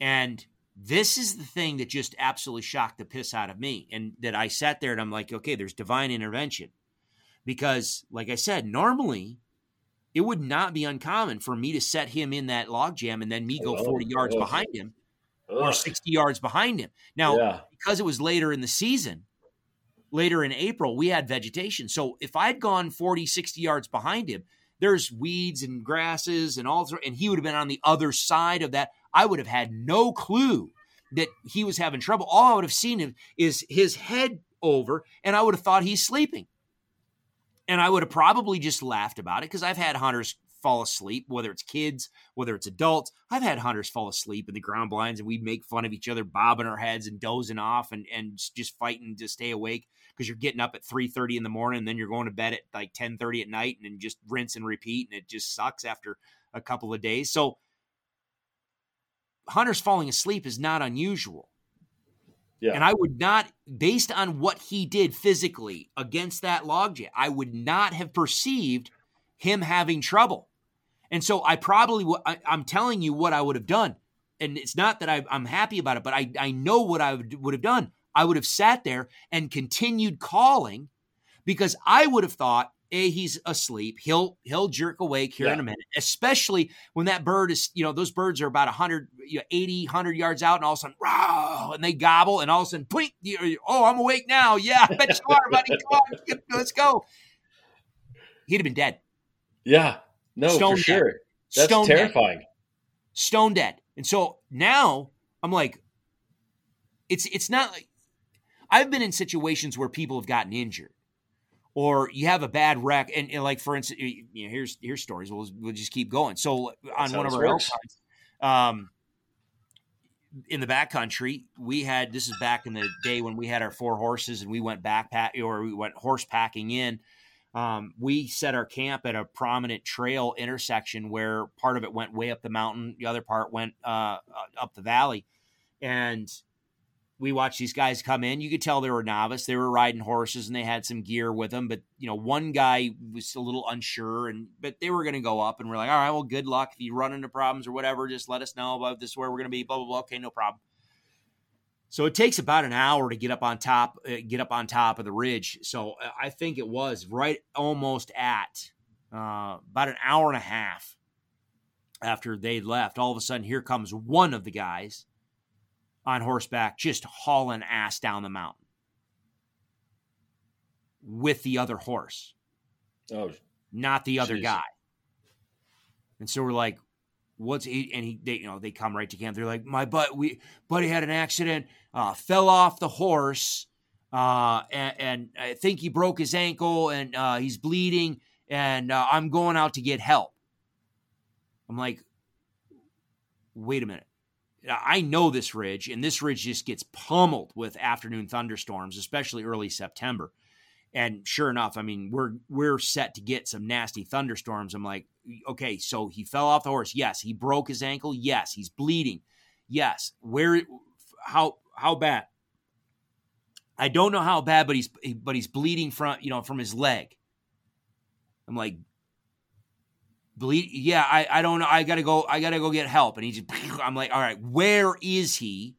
And this is the thing that just absolutely shocked the piss out of me. And that I sat there and I'm like, okay, there's divine intervention. Because, like I said, normally it would not be uncommon for me to set him in that logjam and then me go Oh, 40 yards oh. behind him or 60 yards behind him. Now, yeah. because it was later in the season, later in April, we had vegetation. So if I'd gone 40, 60 yards behind him, there's weeds and grasses and all, sor- and he would have been on the other side of that. I would have had no clue that he was having trouble. All I would have seen is his head over, and I would have thought he's sleeping. And I would have probably just laughed about it because I've had hunters fall asleep, whether it's kids, whether it's adults. I've had hunters fall asleep in the ground blinds and we make fun of each other, bobbing our heads and dozing off and, and just fighting to stay awake because you're getting up at 3.30 in the morning and then you're going to bed at like 10.30 at night and then just rinse and repeat and it just sucks after a couple of days. So hunters falling asleep is not unusual. Yeah. And I would not, based on what he did physically against that logjam, I would not have perceived him having trouble. And so I probably, w- I, am telling you what I would have done. And it's not that I, I'm happy about it, but I, I know what I would, would have done. I would have sat there and continued calling because I would have thought, a he's asleep. He'll he'll jerk awake here in a minute, especially when that bird is, you know, those birds are about 100, you know, 80, 100 yards out, and all of a sudden, row, and they gobble, and all of a sudden, point, oh, I'm awake now. Yeah, I bet you are, buddy. Come on, let's go. He'd have been dead. Yeah. No, Stone for dead. sure. That's Stone dead. terrifying. stone dead. And so now I'm like, it's it's not like I've been in situations where people have gotten injured, or you have a bad wreck, and, and like for instance, you know, here's here's stories. We'll we'll just keep going. So on one of our um, in the back country, we had this is back in the day when we had our four horses and we went backpack or we went horse packing in. Um, we set our camp at a prominent trail intersection where part of it went way up the mountain, the other part went uh, up the valley, and we watched these guys come in. You could tell they were novice. They were riding horses and they had some gear with them, but you know, one guy was a little unsure, and but they were going to go up, and we're like, all right, well, good luck if you run into problems or whatever. Just let us know about this is where we're going to be. Blah blah blah. Okay, no problem. So it takes about an hour to get up on top, uh, get up on top of the ridge. So uh, I think it was right almost at uh, about an hour and a half after they left. All of a sudden, here comes one of the guys on horseback, just hauling ass down the mountain with the other horse, Oh, not the other Jeez. guy. And so we're like, what's he and he they you know they come right to camp they're like my butt we buddy had an accident uh fell off the horse uh and, and i think he broke his ankle and uh he's bleeding and uh, i'm going out to get help i'm like wait a minute i know this ridge and this ridge just gets pummeled with afternoon thunderstorms especially early september and sure enough, I mean, we're we're set to get some nasty thunderstorms. I'm like, okay, so he fell off the horse. Yes, he broke his ankle. Yes, he's bleeding. Yes, where how how bad? I don't know how bad, but he's but he's bleeding from you know from his leg. I'm like, bleed. Yeah, I I don't know. I gotta go. I gotta go get help. And he just, I'm like, all right, where is he?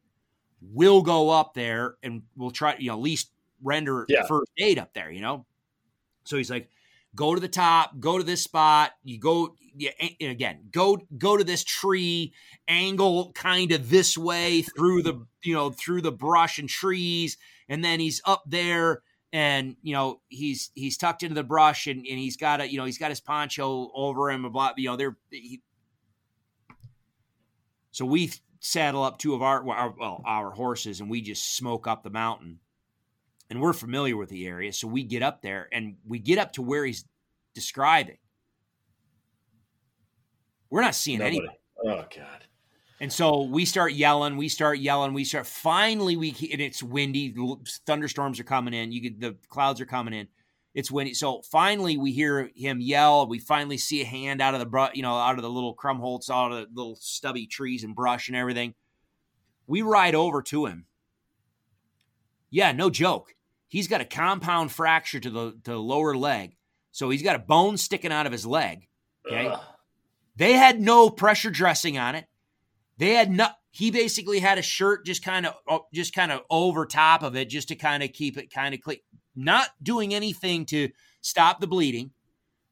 We'll go up there and we'll try. You know, at least render Yeah. first aid up there. You know. So he's like, go to the top, go to this spot. You go yeah, again, go go to this tree, angle kind of this way through the you know through the brush and trees, and then he's up there and you know he's he's tucked into the brush and, and he's got a you know he's got his poncho over him blah you know they're he, so we saddle up two of our, our well our horses and we just smoke up the mountain and we're familiar with the area so we get up there and we get up to where he's describing we're not seeing nobody. anybody Oh God. And so we start yelling, we start yelling, we start. Finally, we and it's windy. Thunderstorms are coming in. You get the clouds are coming in. It's windy. so finally we hear him yell. We finally see a hand out of the bru- you know out of the little krummholz, out of the little stubby trees and brush and everything. We ride over to him. Yeah, no joke. He's got a compound fracture to the to the lower leg, so he's got a bone sticking out of his leg. Okay, Ugh. they had no pressure dressing on it. They had no. He basically had a shirt just kind of just kind of over top of it, just to kind of keep it kind of clean. Not doing anything to stop the bleeding.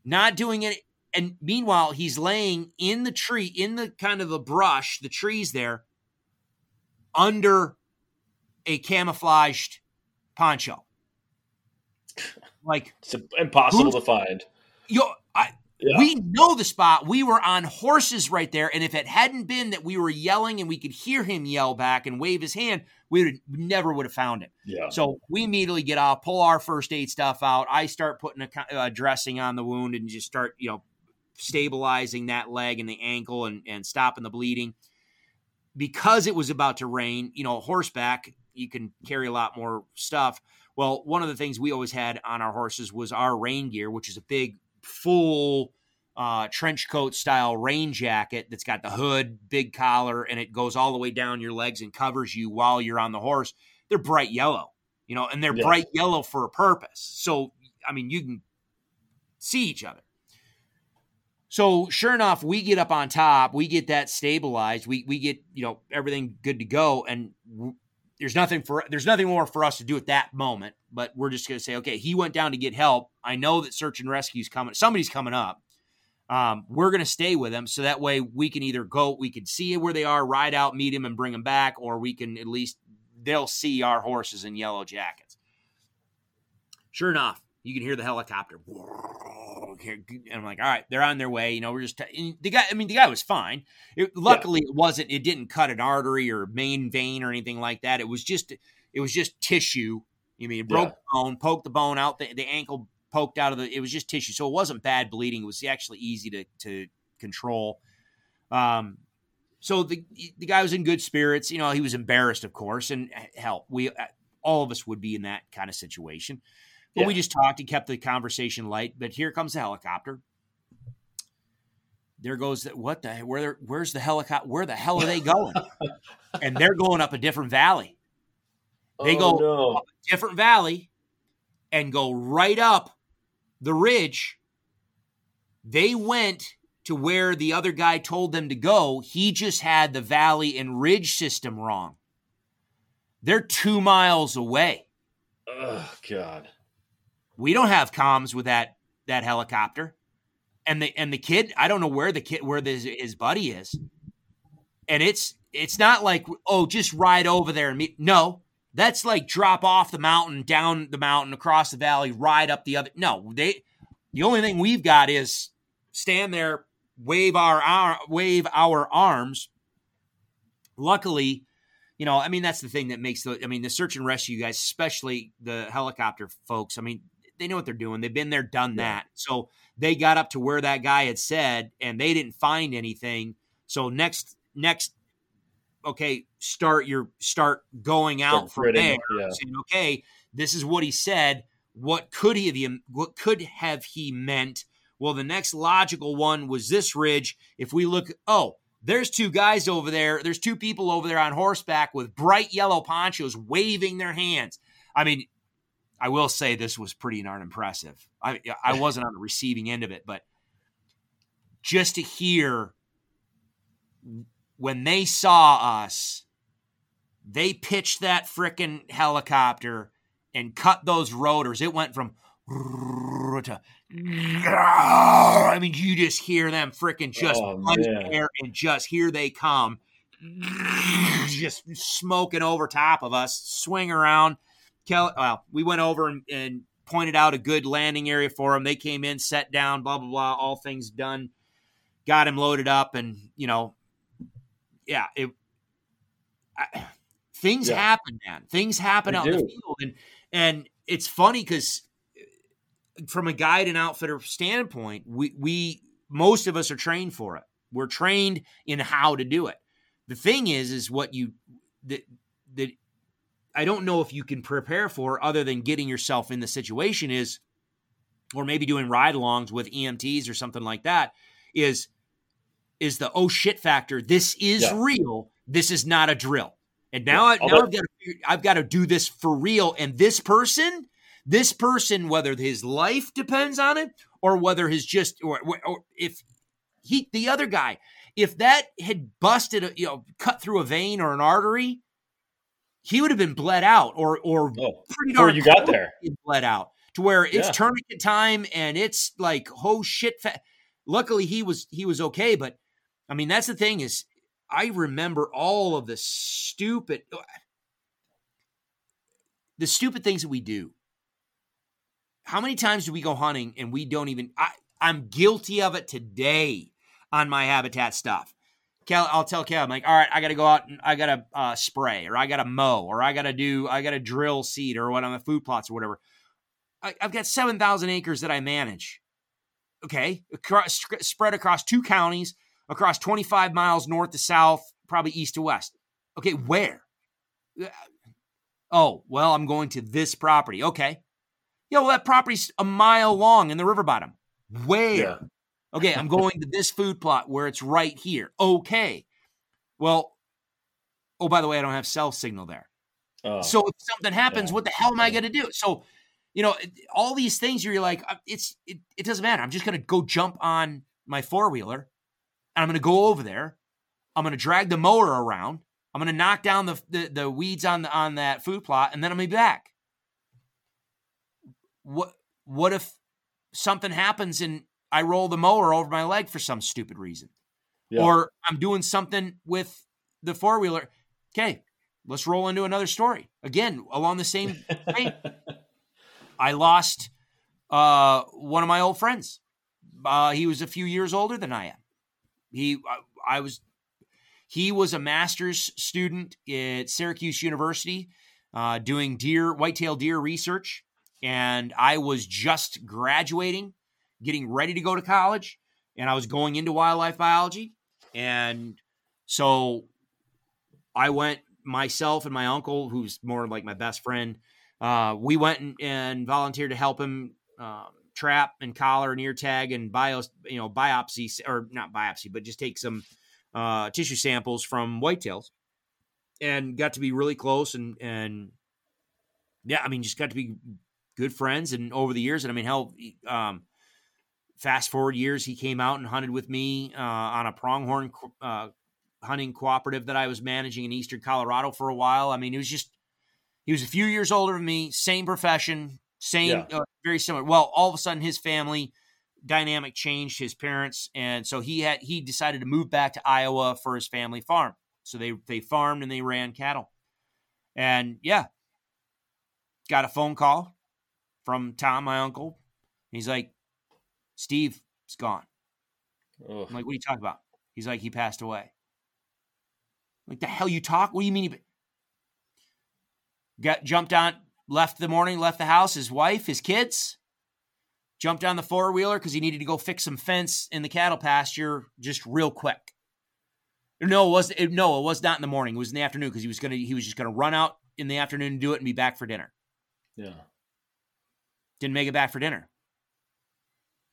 Not doing it. And meanwhile, he's laying in the tree, in the kind of the brush, the trees there, under a camouflaged poncho. Like It's impossible Who's- to find. yo, Yeah. we know the spot. We were on horses right there, and if it hadn't been that we were yelling and we could hear him yell back and wave his hand, we would never would have found him. yeah. So we immediately get off, pull our first aid stuff out. I start putting a uh, dressing on the wound and just start, you know, stabilizing that leg and the ankle and, and stopping the bleeding. Because it was about to rain, you know, horseback, you can carry a lot more stuff. Well, one of the things we always had on our horses was our rain gear, which is a big, full uh, trench coat style rain jacket that's got the hood, big collar, and it goes all the way down your legs and covers you while you're on the horse they're bright yellow, you know, and they're Yeah. bright yellow for a purpose. So, I mean, you can see each other. So, sure enough, we get up on top, we get that stabilized, we we get you know everything good to go, and there's nothing for there's nothing more for us to do at that moment. But we're just going to say, okay, he went down to get help. I know that search and rescue's coming. Somebody's coming up. Um, we're going to stay with them so that way we can either go, we can see where they are, ride out, meet them, and bring them back, or we can at least they'll see our horses in yellow jackets. Sure enough, you can hear the helicopter. And I'm like, all right, they're on their way. You know, we're just and the guy. I mean, the guy was fine. It, luckily, it wasn't. It didn't cut an artery or main vein or anything like that. It was just. It was just tissue. You mean it broke Yeah. the bone, poked the bone out, the, the ankle poked out of the. It was just tissue, so it wasn't bad bleeding. It was actually easy to to control. Um, so the the guy was in good spirits. You know, he was embarrassed, of course, and hell, we all of us would be in that kind of situation. But we just talked and kept the conversation light. But here comes the helicopter. There goes the, what the where where's the helicopter? Where the hell are they going? and they're going up a different valley, They oh, go- No. different valley, and go right up the ridge. They went to where the other guy told them to go. He just had the valley and ridge system wrong. They're two miles away. Oh God. We don't have comms with that that helicopter. And the and the kid, I don't know where the kid where his buddy is. And it's it's not like oh just ride over there and meet. No, that's like drop off the mountain, down the mountain, across the valley, ride up the other. No, they. The only thing we've got is stand there, wave our, our wave our arms. Luckily, you know, I mean that's the thing that makes the. I mean the search and rescue guys, especially the helicopter folks. I mean they know what they're doing. They've been there, done Yeah. that. So they got up to where that guy had said, and they didn't find anything. So next, next, okay, start your start going out Start from there, yeah. saying, okay, this is what he said. What could he have? What could have he meant? Well, the next logical one was this ridge. If we look, oh, there's two guys over there. There's two people over there on horseback with bright yellow ponchos waving their hands. I mean, I will say this was pretty darn impressive. I I wasn't on the receiving end of it, but just to hear when they saw us, they pitched that frickin' helicopter and cut those rotors. It went from to I mean, you just hear them frickin' just Oh, punch air and just here they come, just smoking over top of us, swing around. Kelly, well, we went over and, and pointed out a good landing area for them. They came in, set down, blah blah blah, all things done. Got him loaded up, and you know, yeah, it. I, things Yeah. happen, man. Things happen They out in the field, and and it's funny because uh, from a guide and outfitter standpoint, we we most of us are trained for it. We're trained in how to do it. The thing is, is what you that I don't know if you can prepare for other than getting yourself in the situation is or maybe doing ride-alongs with EMTs or something like that, is is the oh shit factor. This is Yeah. real. This is not a drill. And now, I, Although- now I've got to I've got to do this for real. And this person, this person, whether his life depends on it or whether his just or, or if he the other guy, if that had busted, a, you know, cut through a vein or an artery, he would have been bled out or or Oh, pretty darn you got there. bled out to where it's Yeah. tourniquet time and it's like oh shit. Fa- Luckily he was he was okay, but I mean that's the thing is I remember all of the stupid uh, the stupid things that we do. How many times do we go hunting and we don't even I I'm guilty of it today on my habitat stuff. I'll tell Cal, I'm like, all right, I got to go out and I got to uh, spray or I got to mow or I got to do, I got to drill seed or what on the food plots or whatever. I, I've got 7,000 acres that I manage. Okay. Across, spread across two counties, across 25 miles north to south, probably east to west. Okay. Where? Oh, well, I'm going to this property. Okay. Yo, well, that property's a mile long in the river bottom. Where? Yeah. Okay, I'm going to this food plot where it's right here. Okay. Well, oh, by the way, I don't have cell signal there. Oh, So if something happens, yeah. what the hell am I going to do? So, you know, all these things you're like, uh, it's it, it doesn't matter. I'm just going to go jump on my four wheeler, and I'm going to go over there. I'm going to drag the mower around. I'm going to knock down the, the the weeds on the, on that food plot, and then I'm going to be back. What what if something happens and I roll the mower over my leg for some stupid reason? yeah. or I'm doing something with the four wheeler. Okay, let's roll into another story. Again, along the same vein, I lost uh, one of my old friends. Uh, he was a few years older than I am. He, I, I was, he was a master's student at Syracuse University, uh, doing deer, whitetail deer research, and I was just graduating, getting ready to go to college, and I was going into wildlife biology, and so I went myself and my uncle, who's more like my best friend. Uh, we went and, and volunteered to help him um, trap and collar and ear tag and bio, you know, biopsy or not biopsy, but just take some uh, tissue samples from whitetails, and got to be really close and and yeah, I mean, just got to be good friends. And over the years, and I mean, hell, um, fast forward years, he came out and hunted with me uh, on a pronghorn uh, hunting cooperative that I was managing in eastern Colorado for a while. I mean, it was just he was a few years older than me, same profession, same uh, very similar. Well, all of a sudden, his family dynamic changed. His parents, and so he had he decided to move back to Iowa for his family farm. So they they farmed and they ran cattle, and yeah, got a phone call from Tom, my uncle. He's like, Steve is gone. Ugh. I'm like, what are you talking about? He's like, he passed away. Like the hell you talk? What do you mean? He... Got jumped on, left the morning, left the house, his wife, his kids, jumped on the four wheeler because he needed to go fix some fence in the cattle pasture just real quick. No, it was it, no, it was not in the morning. It was in the afternoon because he was gonna he was just gonna run out in the afternoon and do it and be back for dinner. Yeah. Didn't make it back for dinner.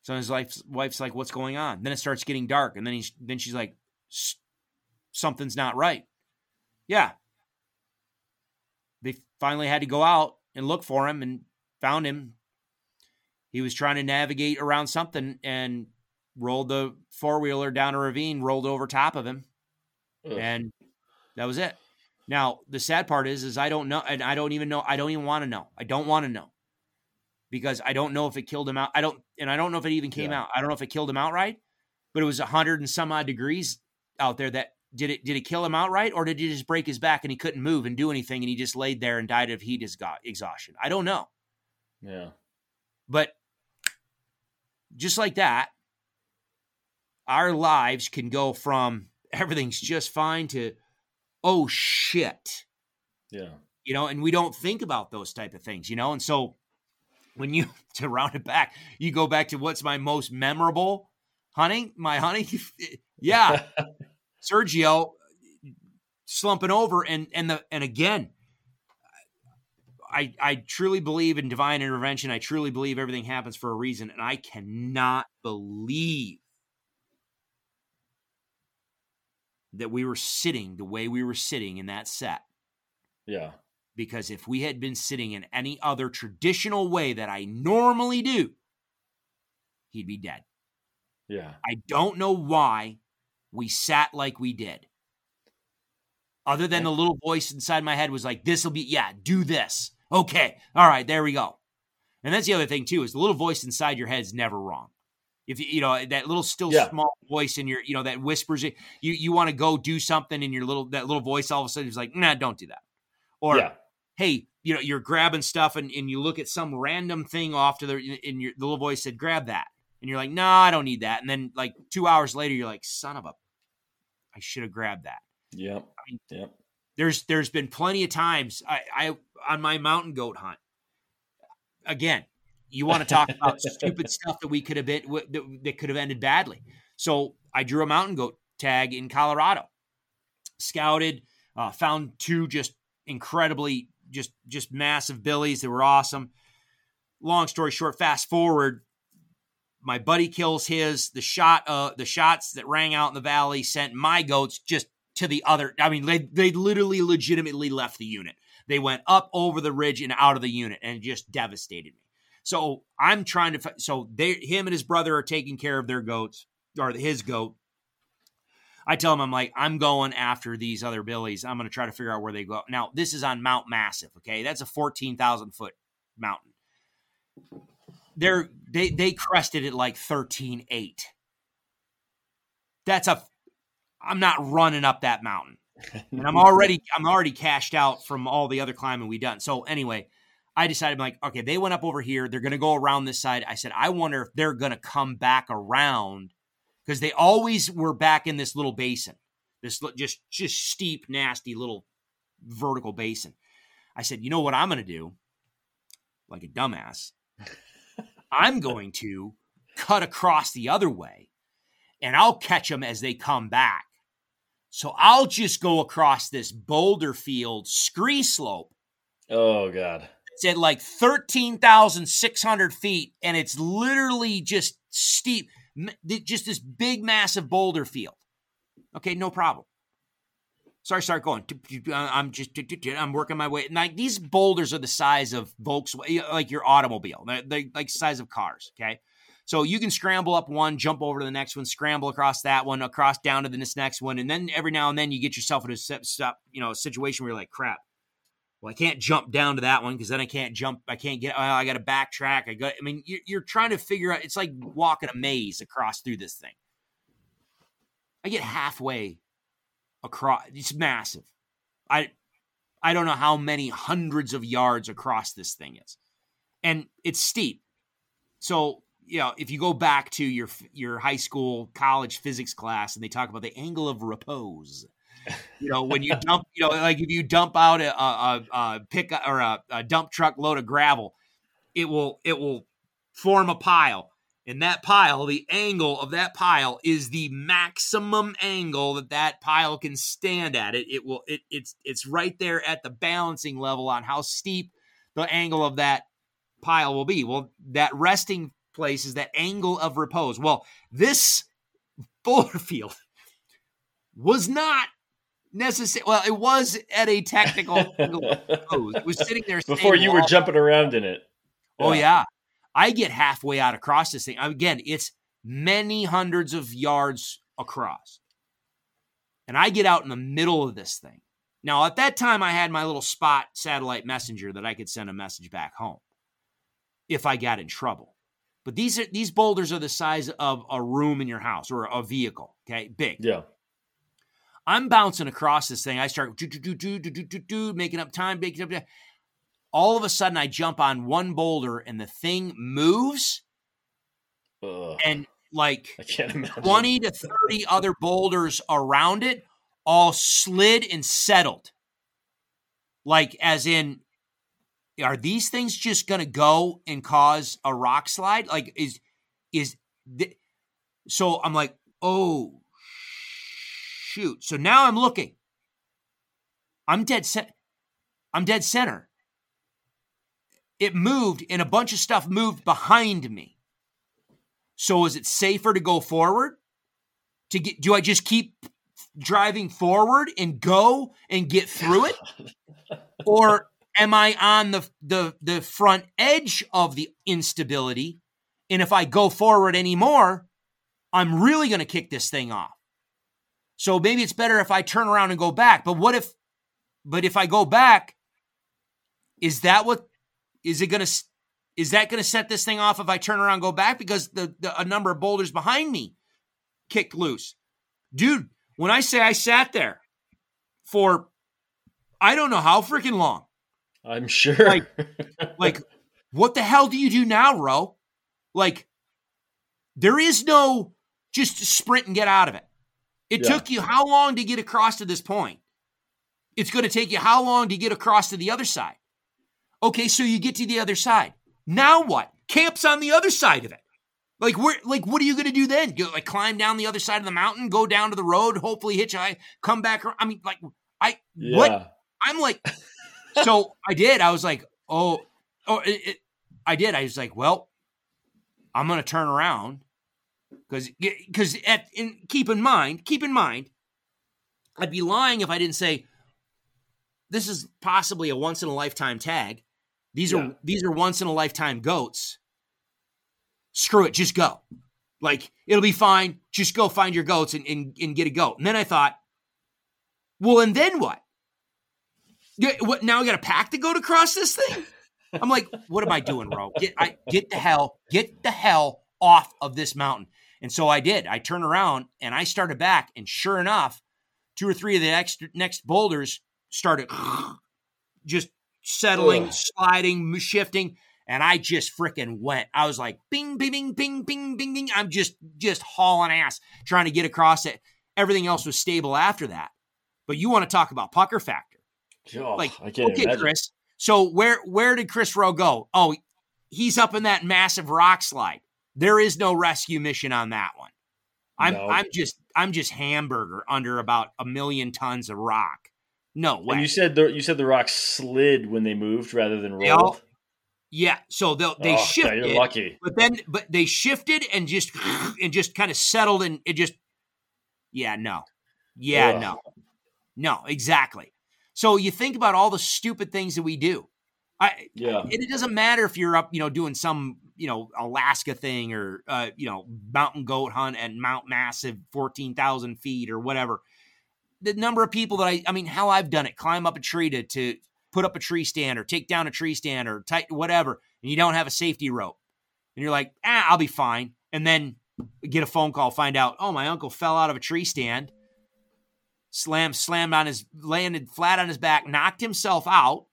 So his wife's, wife's like, "What's going on?" Then it starts getting dark, and then he's then she's like, "Something's not right." Yeah. They finally had to go out and look for him and found him. He was trying to navigate around something and rolled the four wheeler down a ravine, rolled over top of him, Ugh. and that was it. Now the sad part is, is I don't know, and I don't even know. I don't even want to know. I don't want to know because I don't know if it killed him out. I don't, and I don't know if it even came Yeah. out. I don't know if it killed him outright, but it was a hundred and some odd degrees out there. That did it? Did it kill him outright, or did he just break his back and he couldn't move and do anything, and he just laid there and died of heat exha- exhaustion? I don't know, yeah. but just like that, our lives can go from everything's just fine to oh shit Yeah. you know and we don't think about those type of things you know and so when you to round it back you go back to what's my most memorable hunting my hunting yeah sergio slumping over and and the and again I I truly believe in divine intervention. I truly believe everything happens for a reason, and I cannot believe that we were sitting the way we were sitting in that set. Yeah. Because if we had been sitting in any other traditional way that I normally do, he'd be dead. Yeah. I don't know why we sat like we did. Other than the little voice inside my head was like, this will be, yeah, do this. Okay. All right. There we go. And that's the other thing, too, is the little voice inside your head is never wrong. If you, you know, that little still Yeah. small voice in your, you know, that whispers it, you, you want to go do something and your little, that little voice all of a sudden is like, nah, don't do that. Or, yeah. Hey, you know, you're grabbing stuff and, and you look at some random thing off to the, and your the little voice said, grab that. And you're like, no, I don't need that. And then like two hours later, you're like, son of a, I should have grabbed that. Yep. mean- Yep. There's there's been plenty of times I, I on my mountain goat hunt. Again, you want to talk about stupid stuff that we could have been that, that could have ended badly. So I drew a mountain goat tag in Colorado, scouted, uh, found two just incredibly just just massive billies that were awesome. Long story short, fast forward, my buddy kills his. The shot, uh, the shots that rang out in the valley sent my goats just to the other. I mean, they they literally, legitimately left the unit. They went up over the ridge and out of the unit, and just devastated me. So I'm trying to. So they, him and his brother are taking care of their goats or his goat. I tell him, I'm like, I'm going after these other billies. I'm going to try to figure out where they go. Now, this is on Mount Massive. Okay, that's a 14,000 foot mountain. They're they they crested it like 13.8. That's a. I'm not running up that mountain and I'm already I'm already cashed out from all the other climbing we done. So anyway, I decided I'm like, okay, they went up over here. They're gonna go around this side. I said, I wonder if they're gonna come back around because they always were back in this little basin, this just just steep, nasty little vertical basin. I said, you know what I'm gonna do? Like a dumbass, I'm going to cut across the other way, and I'll catch them as they come back. So I'll just go across this boulder field scree slope. Oh God. It's at like 13,600 feet, and it's literally just steep, just this big, massive boulder field. Okay, no problem. Sorry, start going. uh, I'm just, I'm working my way. Like these boulders are the size of Volkswagen, like your automobile. They're, like size of cars. Okay. So you can scramble up one, jump over to the next one, scramble across that one, across down to this next one, and then every now and then you get yourself in a stop, you know, a situation where you're like, crap. Well, I can't jump down to that one because then I can't jump. I can't get. Oh, I got to backtrack. I got. I mean, you're, you're trying to figure out. It's like walking a maze across through this thing. I get halfway across. It's massive. I I don't know how many hundreds of yards across this thing is, and it's steep. So you know, if you go back to your your high school, college physics class, and they talk about the angle of repose, you know, when you dump, you know, like if you dump out a, a, a, pick or a, a dump truck load of gravel, it will it will form a pile. And that pile, the angle of that pile is the maximum angle that that pile can stand at. It it will it it's it's right there at the balancing level on how steep the angle of that pile will be. Well, that resting place is that angle of repose. Well, this boulder field was not necessary. Well, it was at a technical angle of repose. It was sitting there Before you were all- jumping around in it. Oh yeah. I get halfway out across this thing. Again, it's many hundreds of yards across. And I get out in the middle of this thing. Now, at that time I had my little spot satellite messenger that I could send a message back home if I got in trouble. But these are these boulders are the size of a room in your house or a vehicle, okay? Big. Yeah. I'm bouncing across this thing. I start do, do, do, do, do, do, do, do, making up time, making up time. All of a sudden, I jump on one boulder and the thing moves, Ugh, and like I can't imagine. 20 to 30 other boulders around it all slid and settled. Like, as in, are these things just going to go and cause a rock slide? Like, is, is, th- so I'm like, oh, shoot. So now I'm looking. I'm dead set. I'm dead center. it moved and a bunch of stuff moved behind me. So is it safer to go forward? To get do I just keep driving forward and go and get through it? or am I on the the the front edge of the instability? And if I go forward anymore, I'm really going to kick this thing off. So maybe it's better if I turn around and go back. But what if but if I go back, is that what is it going to is that going to set this thing off if I turn around and go back because the, the a number of boulders behind me kicked loose? Dude, when I say I sat there for I don't know how freaking long. I'm sure. Like, like what the hell do you do now, Roe? Like, there is no just sprint and get out of it. It Yeah. took you how long to get across to this point? It's going to take you how long to get across to the other side? Okay, so you get to the other side. Now what? Camp's on the other side of it. Like where? Like what are you going to do then? Go, like climb down the other side of the mountain, go down to the road, hopefully hitchhike, come back. I mean, like I yeah. what? I'm like, so I did. I was like, oh, oh, it, it, I did. I was like, well, I'm gonna turn around because because at in, keep in mind, keep in mind, I'd be lying if I didn't say this is possibly a once in a lifetime tag. These Yeah. are these are once in a lifetime goats. Screw it, just go. Like it'll be fine. Just go find your goats and, and, and get a goat. And then I thought, well, and then what? What now? I got a pack to go to cross this thing. I'm like, what am I doing, bro? Get I get the hell, get the hell off of this mountain. And so I did. I turned around and I started back, and sure enough, two or three of the next next boulders started just settling, Ugh. sliding, shifting, and I just freaking went. I was like, bing, bing, bing, bing, bing, bing, bing. I'm just just hauling ass, trying to get across it. Everything else was stable after that. But you want to talk about pucker factor? Oh, like, I can't okay, imagine. Chris. So where where did Chris Roe go? Oh, he's up in that massive rock slide. There is no rescue mission on that one. I'm No. I'm just I'm just hamburger under about a million tons of rock. No way. And you said the you said the rock slid when they moved rather than rolled. yeah. So they they oh, shifted, You're lucky. but then but they shifted and just and just kind of settled and it just yeah no yeah Ugh. no no exactly. So you think about all the stupid things that we do. I Yeah. and it doesn't matter if you're up, you know, doing some, you know, Alaska thing or, uh, you know, mountain goat hunt at Mount Massive, 14,000 feet or whatever. The number of people that I, I mean, how I've done it, climb up a tree to, to put up a tree stand or take down a tree stand or tight, whatever, and you don't have a safety rope. And you're like, ah, I'll be fine. And then get a phone call, find out, oh, my uncle fell out of a tree stand, slammed, slammed on his, landed flat on his back, knocked himself out.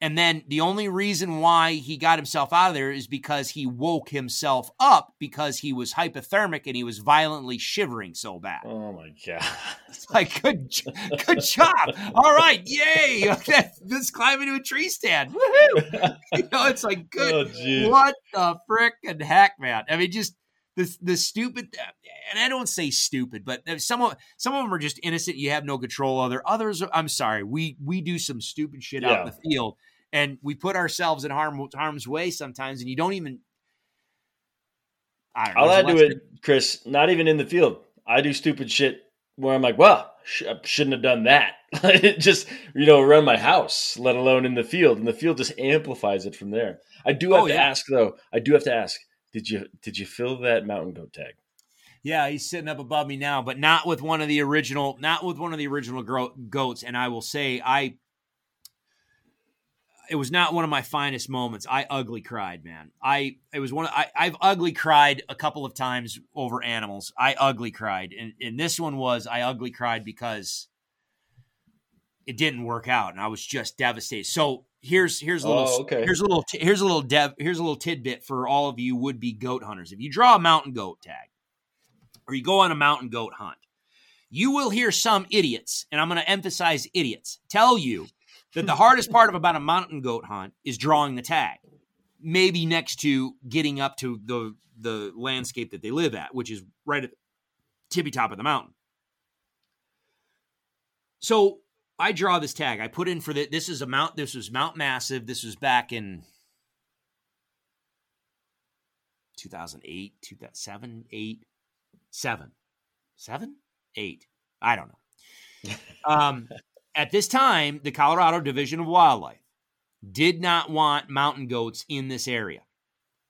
And then the only reason why he got himself out of there is because he woke himself up because he was hypothermic and he was violently shivering so bad. Oh my god. It's like, good, good job. All right, yay! Okay, let's climb into a tree stand. Woohoo! You know, it's like, good. Oh what the frickin' heck, man? I mean, just the the stupid, uh, and I don't say stupid, but some of some of them are just innocent. You have no control over. Others, are, I'm sorry, we we do some stupid shit out in the field, and we put ourselves in harm harm's way sometimes, and you don't even. I don't know. I'll there's add to it, Chris. Not even in the field. I do stupid shit where I'm like, well, sh- I shouldn't have done that. just, you know, around my house, let alone in the field, and the field just amplifies it from there. I do oh, have Oh, to yeah. ask though. I do have to ask. Did you did you fill that mountain goat tag? Yeah, he's sitting up above me now, but not with one of the original, not with one of the original goats. And I will say, I, it was not one of my finest moments. I ugly cried, man. I, it was one. Of, I, I've ugly cried a couple of times over animals. I ugly cried, and and this one was I ugly cried because it didn't work out, and I was just devastated. So here's here's a little Oh, okay. here's a little here's a little dev here's a little tidbit for all of you would be goat hunters. If you draw a mountain goat tag or you go on a mountain goat hunt, you will hear some idiots, and I'm going to emphasize idiots, tell you that the hardest part of about a mountain goat hunt is drawing the tag. Maybe next to getting up to the the landscape that they live at, which is right at the tippy top of the mountain. So I draw this tag. I put in for the. This is a mount. This was Mount Massive. This was back in 2008, 2007, 8, 7, 7, 8. I don't know. um, at this time, the Colorado Division of Wildlife did not want mountain goats in this area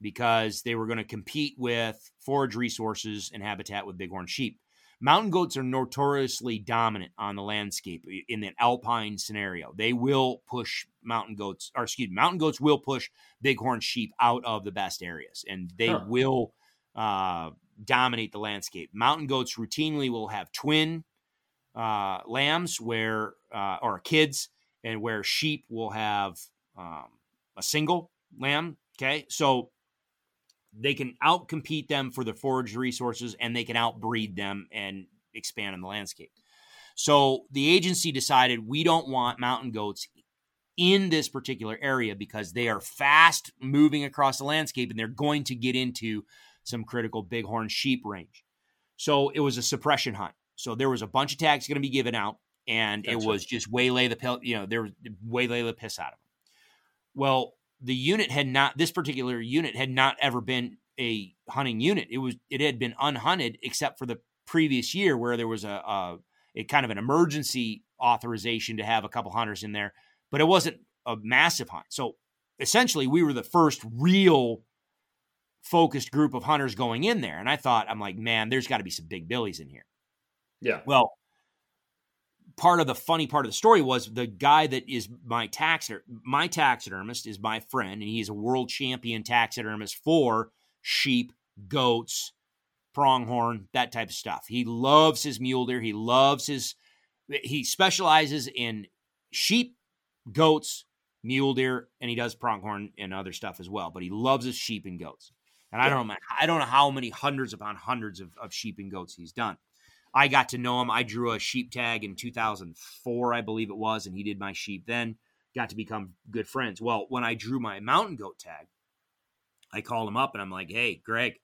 because they were going to compete with forage resources and habitat with bighorn sheep. Mountain goats are notoriously dominant on the landscape in an alpine scenario. They will push mountain goats, or excuse me, mountain goats will push bighorn sheep out of the best areas, and they huh. will uh, dominate the landscape. Mountain goats routinely will have twin uh, lambs, where uh, or kids, and where sheep will have um, a single lamb. Okay, so they can outcompete them for the forage resources and they can outbreed them and expand in the landscape. So the agency decided we don't want mountain goats in this particular area because they are fast moving across the landscape and they're going to get into some critical bighorn sheep range. So it was a suppression hunt. So there was a bunch of tags going to be given out and it was just waylay the you know, there was waylay the piss out of them. Well, the unit had not this particular unit had not ever been a hunting unit. It was it had been unhunted except for the previous year where there was a, a, a kind of an emergency authorization to have a couple hunters in there, but it wasn't a massive hunt. So essentially, we were the first real focused group of hunters going in there, and I thought I'm like, man, there's got to be some big billies in here. Yeah. Well, part of the funny part of the story was the guy that is my taxider my taxidermist is my friend and he's a world champion taxidermist for sheep goats pronghorn that type of stuff. He loves his mule deer. He loves his he specializes in sheep goats mule deer and he does pronghorn and other stuff as well but he loves his sheep and goats. And i don't know i don't know how many hundreds upon hundreds of, of sheep and goats he's done I got to know him. I drew a sheep tag in 2004, I believe it was, and he did my sheep then. Got to become good friends. Well, when I drew my mountain goat tag, I called him up and I'm like, "Hey, Greg,"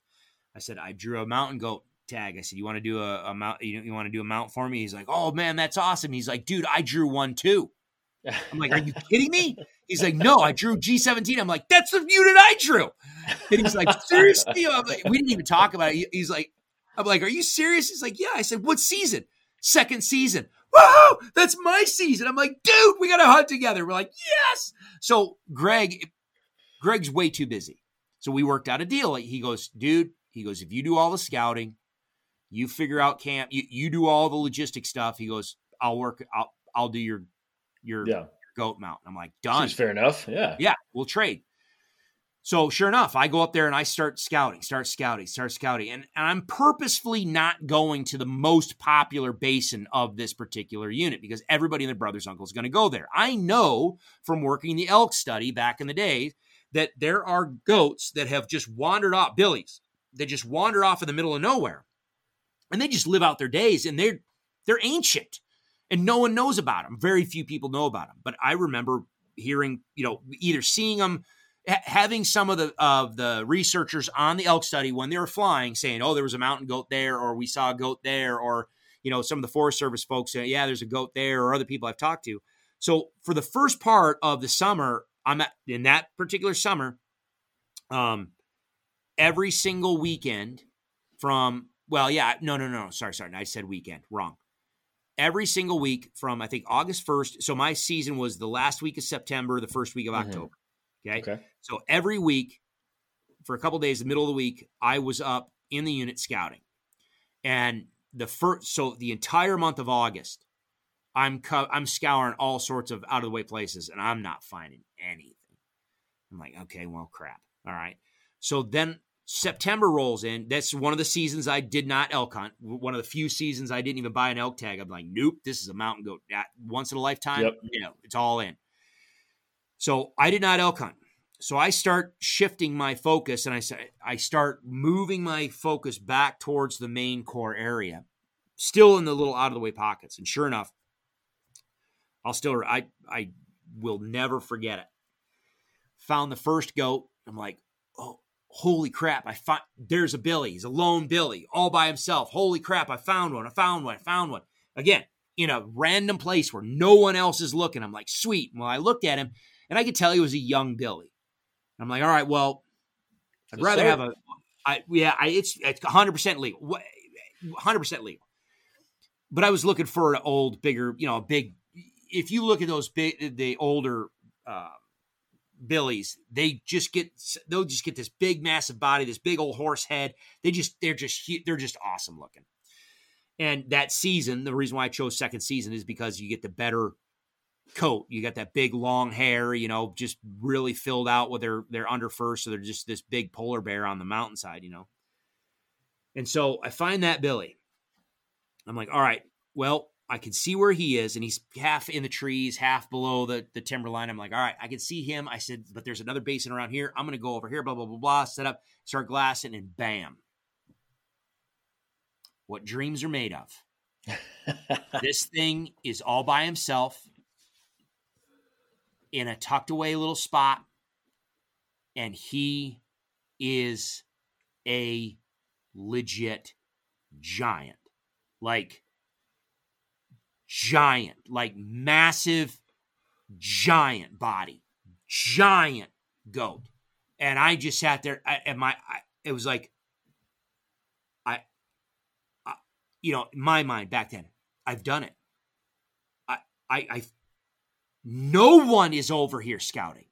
I said, "I drew a mountain goat tag." I said, "You want to do a, a mount? You, you want to do a mount for me?" He's like, "Oh man, that's awesome." He's like, "Dude, I drew one too." I'm like, "Are you kidding me?" He's like, "No, I drew G17." I'm like, "That's the unit I drew." And he's like, "Seriously?" Like, we didn't even talk about it. He's like, I'm like, are you serious? He's like, yeah. I said, what season? Second season. Whoa, that's my season. I'm like, dude, we got to hunt together. We're like, yes. So Greg, Greg's way too busy. So we worked out a deal. He goes, dude, he goes, if you do all the scouting, you figure out camp, you, you do all the logistic stuff. He goes, I'll work, I'll, I'll do your, your, yeah. goat mount. I'm like, done. Seems fair enough. Yeah. Yeah. We'll trade. So sure enough, I go up there and I start scouting, start scouting, start scouting. And, and, I'm purposefully not going to the most popular basin of this particular unit because everybody and their brother's uncle is going to go there. I know from working the elk study back in the day that there are goats that have just wandered off, billies, that just wander off in the middle of nowhere. And they just live out their days and they're they're ancient and no one knows about them. Very few people know about them. But I remember hearing, you know, either seeing them having some of the of the researchers on the elk study when they were flying saying, "Oh, there was a mountain goat there," or "We saw a goat there," or you know, some of the Forest Service folks say, "Yeah, there's a goat there," or other people I've talked to. So for the first part of the summer, I'm at, in that particular summer, um, every single weekend from well, yeah, no, no, no, sorry, sorry, I said weekend, wrong. Every single week from I think August 1st. So my season was the last week of September, the first week of mm-hmm. October. Okay? okay. So every week, for a couple days, the middle of the week, I was up in the unit scouting. And the first, so the entire month of August, I'm cu- I'm scouring all sorts of out of the way places, and I'm not finding anything. I'm like, okay, well, crap. All right. So then September rolls in. That's one of the seasons I did not elk hunt. One of the few seasons I didn't even buy an elk tag. I'm like, nope, this is a mountain goat. Once in a lifetime, yep. you know, it's all in. So I did not elk hunt. So I start shifting my focus and I I start moving my focus back towards the main core area, still in the little out of the way pockets. And sure enough, I'll still I I will never forget it. Found the first goat. I'm like, oh, holy crap! I find there's a Billy. He's a lone Billy, all by himself. Holy crap! I found one. I found one. I found one. Again, in a random place where no one else is looking. I'm like, sweet. Well, I looked at him and I could tell he was a young Billy. I'm like, all right, well, I'd So rather have a, I, yeah, I, it's, it's 100% legal. 100% legal. But I was looking for an old, bigger, you know, a big, if you look at those big, the older, uh, Billies, they just get they'll just get this big massive body, this big old horse head. They just they're just they're just awesome looking. And that season, the reason why I chose second season is because you get the better coat. You got that big long hair, you know, just really filled out with their their under fur, so they're just this big polar bear on the mountainside, you know. And so I find that Billy. I'm like, all right, well, I can see where he is, and he's half in the trees, half below the, the timber line. I'm like, all right, I can see him. I said, but there's another basin around here. I'm going to go over here, blah, blah, blah, blah, set up, start glassing, and bam. What dreams are made of. this thing is all by himself in a tucked away little spot, and he is a legit giant. Like, giant, like massive, giant body, giant goat. And I just sat there, I, and my, I, it was like, I, I, you know, my mind back then, I've done it. I, I, I, no one is over here scouting.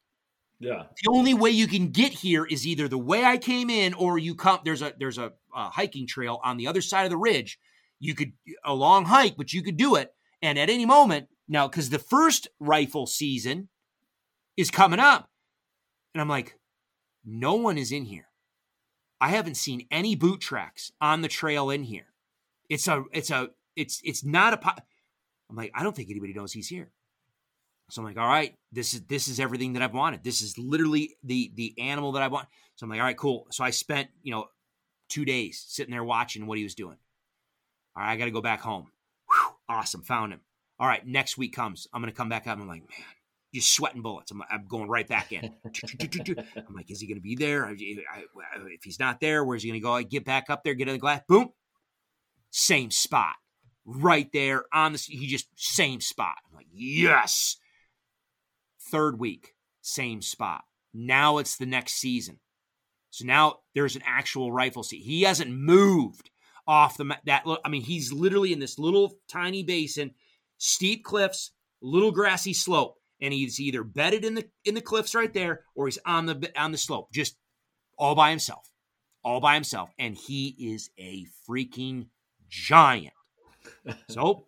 yeah. The only way you can get here is either the way I came in, or you come. There's a there's a, a hiking trail on the other side of the ridge. You could a long hike, but you could do it. And at any moment now, because the first rifle season is coming up, and I'm like, no one is in here. I haven't seen any boot tracks on the trail in here. It's a it's a it's it's not a. Po- I'm like, I don't think anybody knows he's here. So I'm like, all right, this is this is everything that I've wanted. This is literally the the animal that I want. So I'm like, all right, cool. So I spent you know two days sitting there watching what he was doing. All right, I got to go back home. Whew, awesome, found him. All right, next week comes. I'm gonna come back up. I'm like, man, you're sweating bullets. I'm, I'm going right back in. I'm like, is he gonna be there? If he's not there, where's he gonna go? I get back up there, get in the glass. Boom, same spot, right there on the. He just same spot. I'm like, yes. Third week, same spot. Now it's the next season. So now there's an actual rifle seat. He hasn't moved off the that. I mean, he's literally in this little tiny basin, steep cliffs, little grassy slope, and he's either bedded in the in the cliffs right there, or he's on the on the slope, just all by himself, all by himself, and he is a freaking giant. So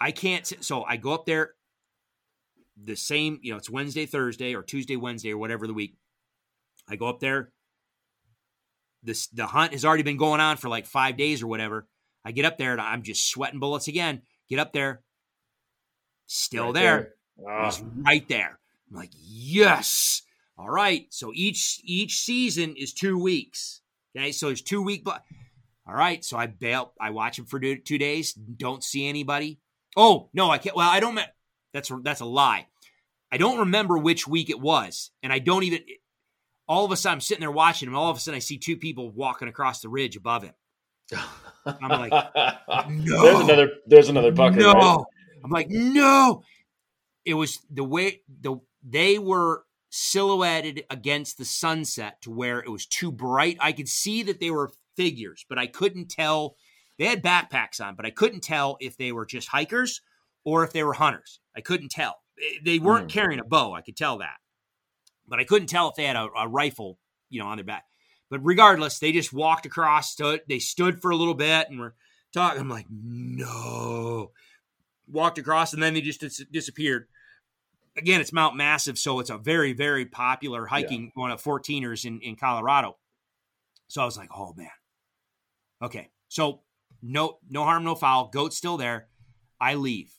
I can't. So I go up there the same, you know, it's Wednesday, Thursday, or Tuesday, Wednesday, or whatever the week. I go up there. This the hunt has already been going on for like five days or whatever. I get up there and I'm just sweating bullets again. Get up there, still Right there. Ah, He's right there. I'm like, yes. All right. So each each season is two weeks. Okay. So there's two week. But all right. So I bail. I watch him for two two days. Don't see anybody. Oh no, I can't. Well, I don't. That's that's a lie. I don't remember which week it was, and I don't even. All of a sudden, I'm sitting there watching him. All of a sudden, I see two people walking across the ridge above him. I'm like, no. There's another. There's another bucket. No, right? I'm like, no. It was the way the they were silhouetted against the sunset to where it was too bright. I could see that they were figures, but I couldn't tell. They had backpacks on, but I couldn't tell if they were just hikers or if they were hunters. I couldn't tell. They- They weren't Hmm. carrying a bow. I could tell that, but I couldn't tell if they had a, a rifle, you know, on their back. But regardless, they just walked across. Stood. They stood for a little bit and were talking. I'm like, no. Walked across and then they just dis- disappeared. Again, it's Mount Massive, so it's a very, very popular hiking one of 14ers in, in Colorado. So I was like, oh man. Okay. So no, no harm, no foul. Goat's still there. I leave.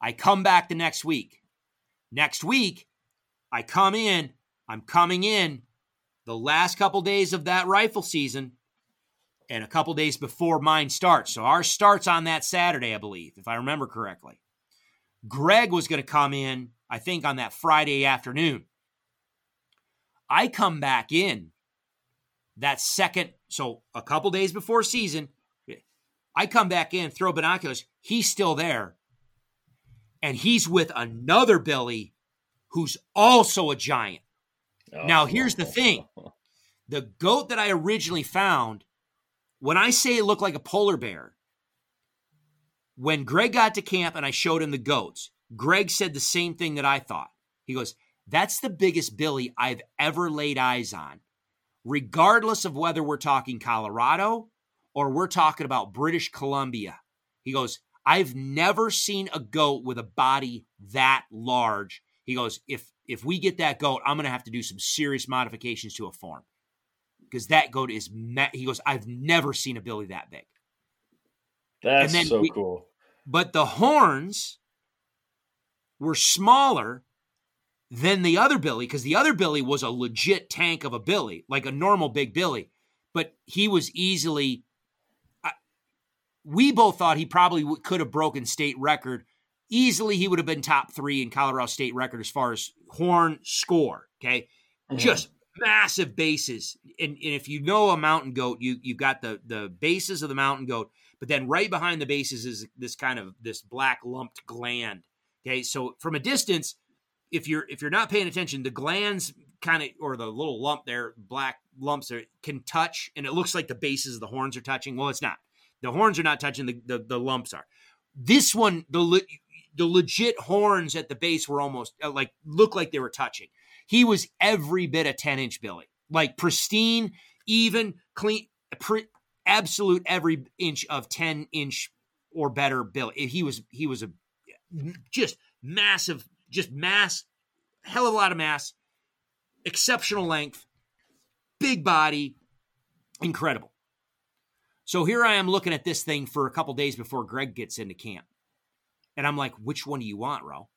I come back the next week. Next week, I come in. I'm coming in the last couple days of that rifle season and a couple days before mine starts. So ours starts on that Saturday, I believe, if I remember correctly. Greg was going to come in, I think, on that Friday afternoon. I come back in that second, so a couple days before season. I come back in, throw binoculars. He's still there. And he's with another Billy who's also a giant. Oh. Now, here's the thing the goat that I originally found, when I say it looked like a polar bear, when Greg got to camp and I showed him the goats, Greg said the same thing that I thought. He goes, That's the biggest Billy I've ever laid eyes on, regardless of whether we're talking Colorado or we're talking about British Columbia. He goes, I've never seen a goat with a body that large. He goes, if if we get that goat, I'm going to have to do some serious modifications to a farm because that goat is. Me- he goes, I've never seen a billy that big. That's so we, cool. But the horns were smaller than the other billy because the other billy was a legit tank of a billy, like a normal big billy. But he was easily we both thought he probably could have broken state record easily. He would have been top three in Colorado state record as far as horn score. Okay, mm-hmm. just massive bases. And, and, if you know a mountain goat, you you've got the the bases of the mountain goat, but then right behind the bases is this kind of this black lumped gland. Okay, so from a distance, if you're if you're not paying attention, the glands kind of or the little lump there, black lumps are, can touch, and it looks like the bases of the horns are touching. Well, it's not. The horns are not touching. The, the, the lumps are. This one, the le- the legit horns at the base were almost uh, like look like they were touching. He was every bit a ten inch Billy, like pristine, even, clean, pre- absolute every inch of ten inch or better Billy. He was he was a just massive, just mass, hell of a lot of mass, exceptional length, big body, incredible. So here I am looking at this thing for a couple days before Greg gets into camp. And I'm like, which one do you want, Roe?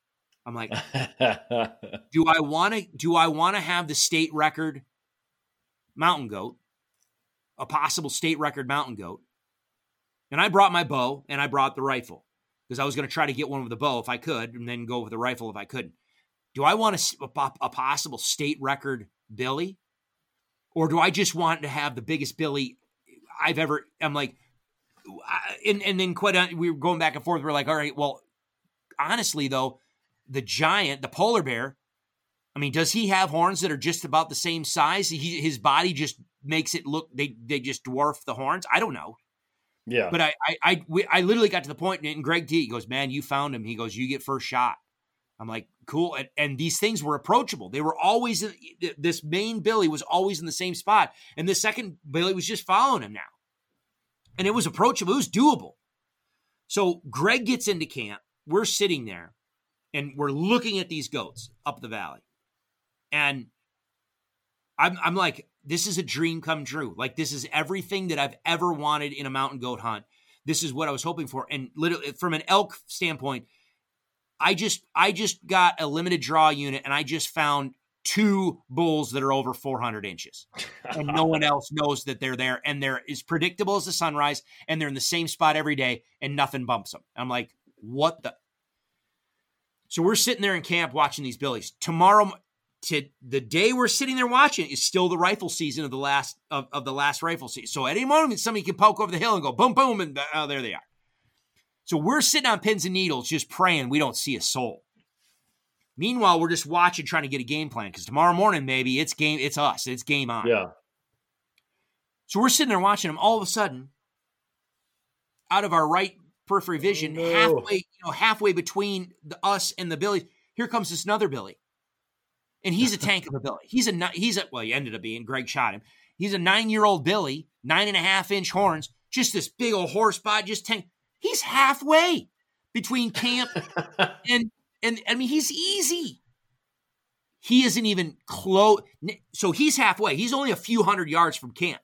I'm like, do I want to do I want to have the state record mountain goat, a possible state record mountain goat? And I brought my bow and I brought the rifle because I was going to try to get one with the bow if I could, and then go with the rifle if I couldn't. Do I want a, a, a possible state record Billy, or do I just want to have the biggest Billy I've ever. I'm like, and and then quite uh, we were going back and forth. We're like, all right, well, honestly though, the giant, the polar bear. I mean, does he have horns that are just about the same size? He, his body just makes it look they they just dwarf the horns. I don't know. Yeah, but I I I, we, I literally got to the point, and Greg T he goes, "Man, you found him." He goes, "You get first shot." I'm like, cool. And, and, these things were approachable. They were always in, this main Billy was always in the same spot, and the second Billy was just following him now, and it was approachable. It was doable. So Greg gets into camp. We're sitting there, and we're looking at these goats up the valley, and I'm I'm like, this is a dream come true. Like this is everything that I've ever wanted in a mountain goat hunt. This is what I was hoping for, and literally from an elk standpoint I just I just got a limited draw unit and I just found two bulls that are over 400 inches. And no one else knows that they're there and they're as predictable as the sunrise and they're in the same spot every day and nothing bumps them i'm like what the so we're sitting there in camp watching these billies. Tomorrow to the day we're sitting there watching is still the rifle season of the last of, of the last rifle season. So at any moment somebody can poke over the hill and go boom boom and uh, oh there they are so we're sitting on pins and needles just praying we don't see a soul. Meanwhile, we're just watching, trying to get a game plan because tomorrow morning, maybe it's game, it's us, it's game on. Yeah. So we're sitting there watching them. All of a sudden, out of our right periphery oh, vision, oh, no. halfway, you know, halfway between the, us and the Billy, here comes this another Billy, and he's a tank of a Billy. He's a he's a well, he ended up being. Greg shot him. He's a nine year old Billy, nine and a half inch horns, just this big old horse body, just tank. He's halfway between camp and and I mean he's easy. He isn't even close. So he's halfway. He's only a few hundred yards from camp.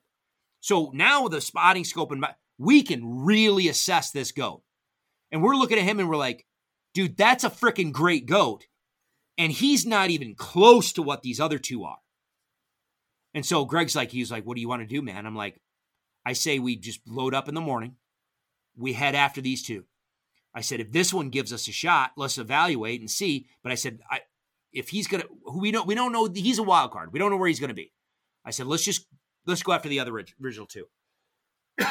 So now with the spotting scope and we can really assess this goat. And we're looking at him and we're like, dude, that's a freaking great goat. And he's not even close to what these other two are. And so Greg's like, he's like, what do you want to do, man? I'm like, I say we just load up in the morning we head after these two. I said, if this one gives us a shot, let's evaluate and see. But I said, I, if he's gonna, we don't, we don't know. He's a wild card. We don't know where he's gonna be. I said, let's just let's go after the other original two.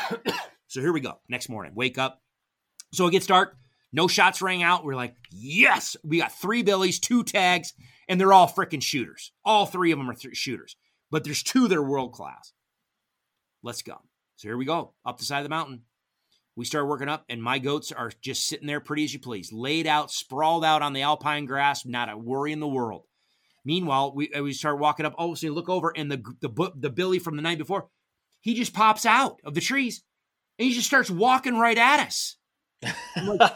So here we go. Next morning, wake up. So it gets dark. No shots rang out. We're like, yes, we got three billies, two tags, and they're all freaking shooters. All three of them are th- shooters, but there's two that are world class. Let's go. So here we go, up the side of the mountain. We start working up, and my goats are just sitting there pretty as you please, laid out, sprawled out on the alpine grass, not a worry in the world. Meanwhile, we, uh, we start walking up. Oh, so you look over, and the, the, the Billy from the night before, he just pops out of the trees, and he just starts walking right at us. Like,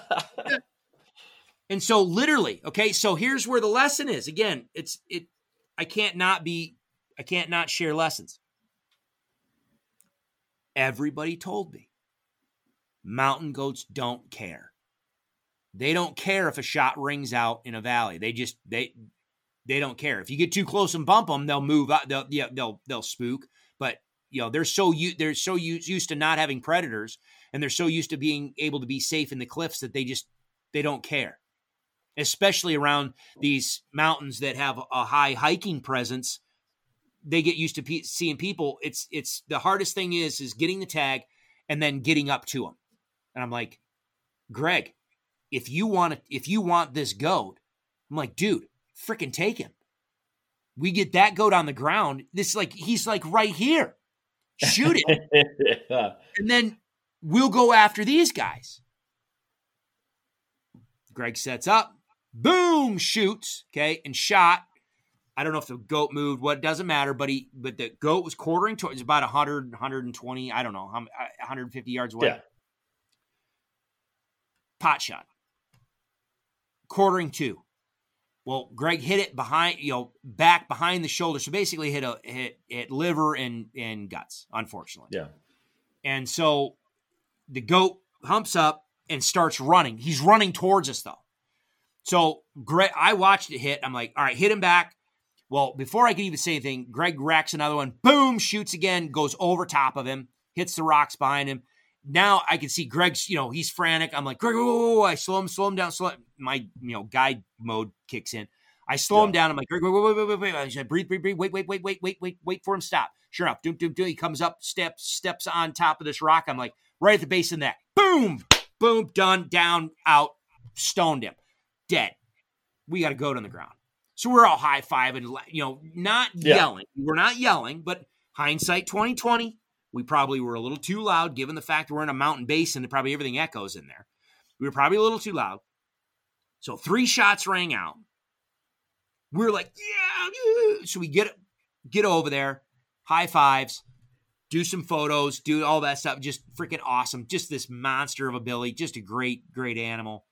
and so literally, okay, so here's where the lesson is. Again, it's it I can't not be I can't not share lessons. Everybody told me mountain goats don't care. They don't care if a shot rings out in a valley. They just they they don't care. If you get too close and bump them, they'll move out. They'll yeah, they'll they'll spook. But you know they're so they're so used to not having predators, and they're so used to being able to be safe in the cliffs that they just they don't care. Especially around these mountains that have a high hiking presence, they get used to pe- seeing people. It's it's the hardest thing is is getting the tag and then getting up to them. And I'm like, Greg, if you want to, if you want this goat, I'm like, dude, freaking take him. We get that goat on the ground. This like he's like right here. Shoot it. yeah. And then we'll go after these guys. Greg sets up, boom, shoots, okay, and shot. I don't know if the goat moved, what doesn't matter, but he but the goat was quartering towards about 100, 120, I don't know, 150 yards away. Yeah pot shot. Quartering two. Well, Greg hit it behind, you know, back behind the shoulder. So basically hit a hit hit liver and and guts, unfortunately. Yeah. And so the goat humps up and starts running. He's running towards us though. So Greg, I watched it hit. I'm like, all right, hit him back. Well, before I could even say anything, Greg racks another one. Boom, shoots again, goes over top of him, hits the rocks behind him now I can see Greg's, you know, he's frantic. I'm like, Greg. I slow him, slow him down, slow him. My, you know, guide mode kicks in. I slow yeah. him down. I'm like, Greg, wait, wait, wait, wait, wait. I said, breathe, breathe, breathe. Wait, wait, wait, wait, wait, wait, wait for him. Stop. Sure enough, doom, doom, doom. He comes up, steps, steps on top of this rock. I'm like, right at the base of that. Boom, boom, done, down, out, stoned him, dead. We got a goat on the ground. So we're all high five and you know, not yeah. yelling. We're not yelling, but hindsight 2020, we probably were a little too loud, given the fact we're in a mountain basin and probably everything echoes in there. We were probably a little too loud. So three shots rang out. We are like, yeah. So we get get over there, high fives, do some photos, do all that stuff. Just freaking awesome. Just this monster of a Billy. Just a great, great animal.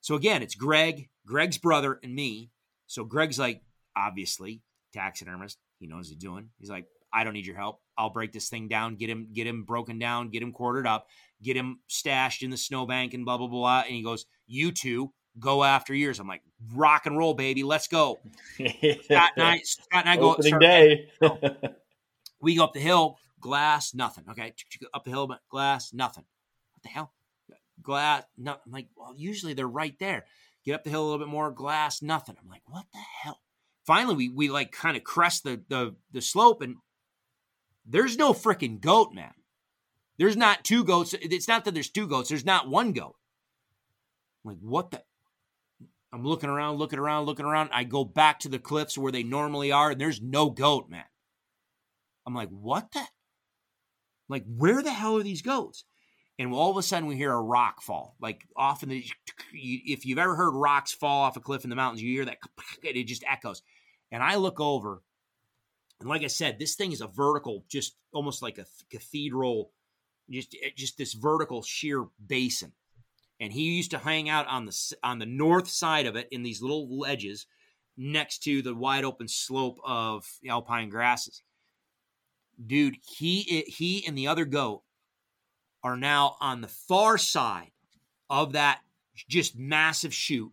So again, it's Greg, Greg's brother, and me. So Greg's like, obviously, taxidermist. He knows what he's doing. He's like, I don't need your help. I'll break this thing down, get him, get him broken down, get him quartered up, get him stashed in the snowbank and blah blah blah. And he goes, "You two go after yours." I'm like, "Rock and roll, baby, let's go." Scott and I, Scott and I go Opening day. we go up the hill, glass, nothing. Okay, up the hill, glass, nothing. What the hell? Glass, no. I'm like, well, usually they're right there. Get up the hill a little bit more, glass, nothing. I'm like, what the hell? Finally, we we like kind of crest the the the slope and there's no freaking goat, man. There's not two goats. It's not that there's two goats. There's not one goat. I'm like, what the? I'm looking around, looking around, looking around. I go back to the cliffs where they normally are, and there's no goat, man. I'm like, what the? Like, where the hell are these goats? And all of a sudden, we hear a rock fall. Like, often, the, if you've ever heard rocks fall off a cliff in the mountains, you hear that, it just echoes. And I look over, and like I said, this thing is a vertical, just almost like a cathedral, just eh, just this vertical sheer basin. And he used to hang out on the on the north side of it in these little ledges next to the wide open slope of alpine grasses. Dude, he he and the other goat are now on the far side of that just massive chute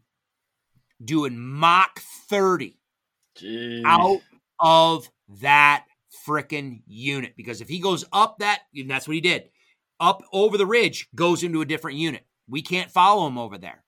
doing Mach 30 Jeez. out of that freaking unit because if he goes up that, and that's what he did, up over the ridge, goes into a different unit. We can't follow him over there.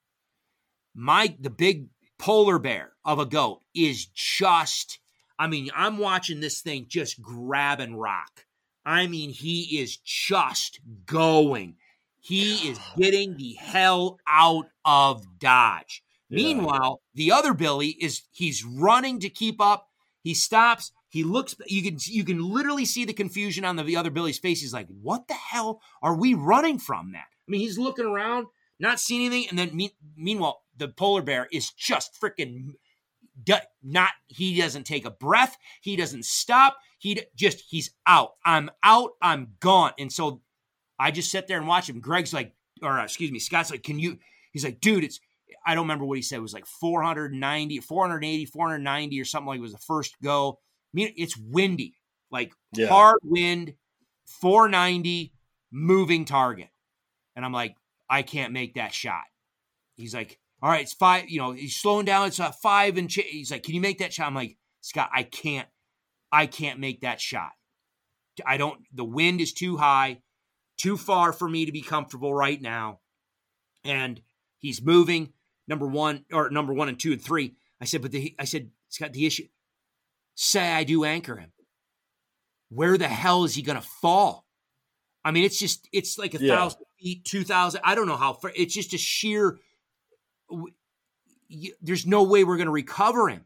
My the big polar bear of a goat is just. I mean, I'm watching this thing just grab and rock. I mean, he is just going. He is getting the hell out of Dodge. Yeah. Meanwhile, the other Billy is he's running to keep up. He stops. He looks. You can you can literally see the confusion on the, the other Billy's face. He's like, "What the hell are we running from?" That I mean, he's looking around, not seeing anything, and then me, meanwhile, the polar bear is just freaking not. He doesn't take a breath. He doesn't stop. He just he's out. I'm out. I'm gone. And so I just sit there and watch him. Greg's like, or uh, excuse me, Scott's like, "Can you?" He's like, "Dude, it's." I don't remember what he said. It was like 490, 480, 490 or something like it was the first go. Mean, it's windy, like yeah. hard wind, 490, moving target. And I'm like, I can't make that shot. He's like, all right, it's five, you know, he's slowing down. It's a five and ch-. he's like, can you make that shot? I'm like, Scott, I can't, I can't make that shot. I don't, the wind is too high, too far for me to be comfortable right now. And he's moving number one or number one and two and three. I said, but the, I said, Scott, the issue, say I do anchor him. Where the hell is he going to fall? I mean, it's just, it's like a yeah. thousand feet, 2,000. I don't know how far. It's just a sheer, there's no way we're going to recover him.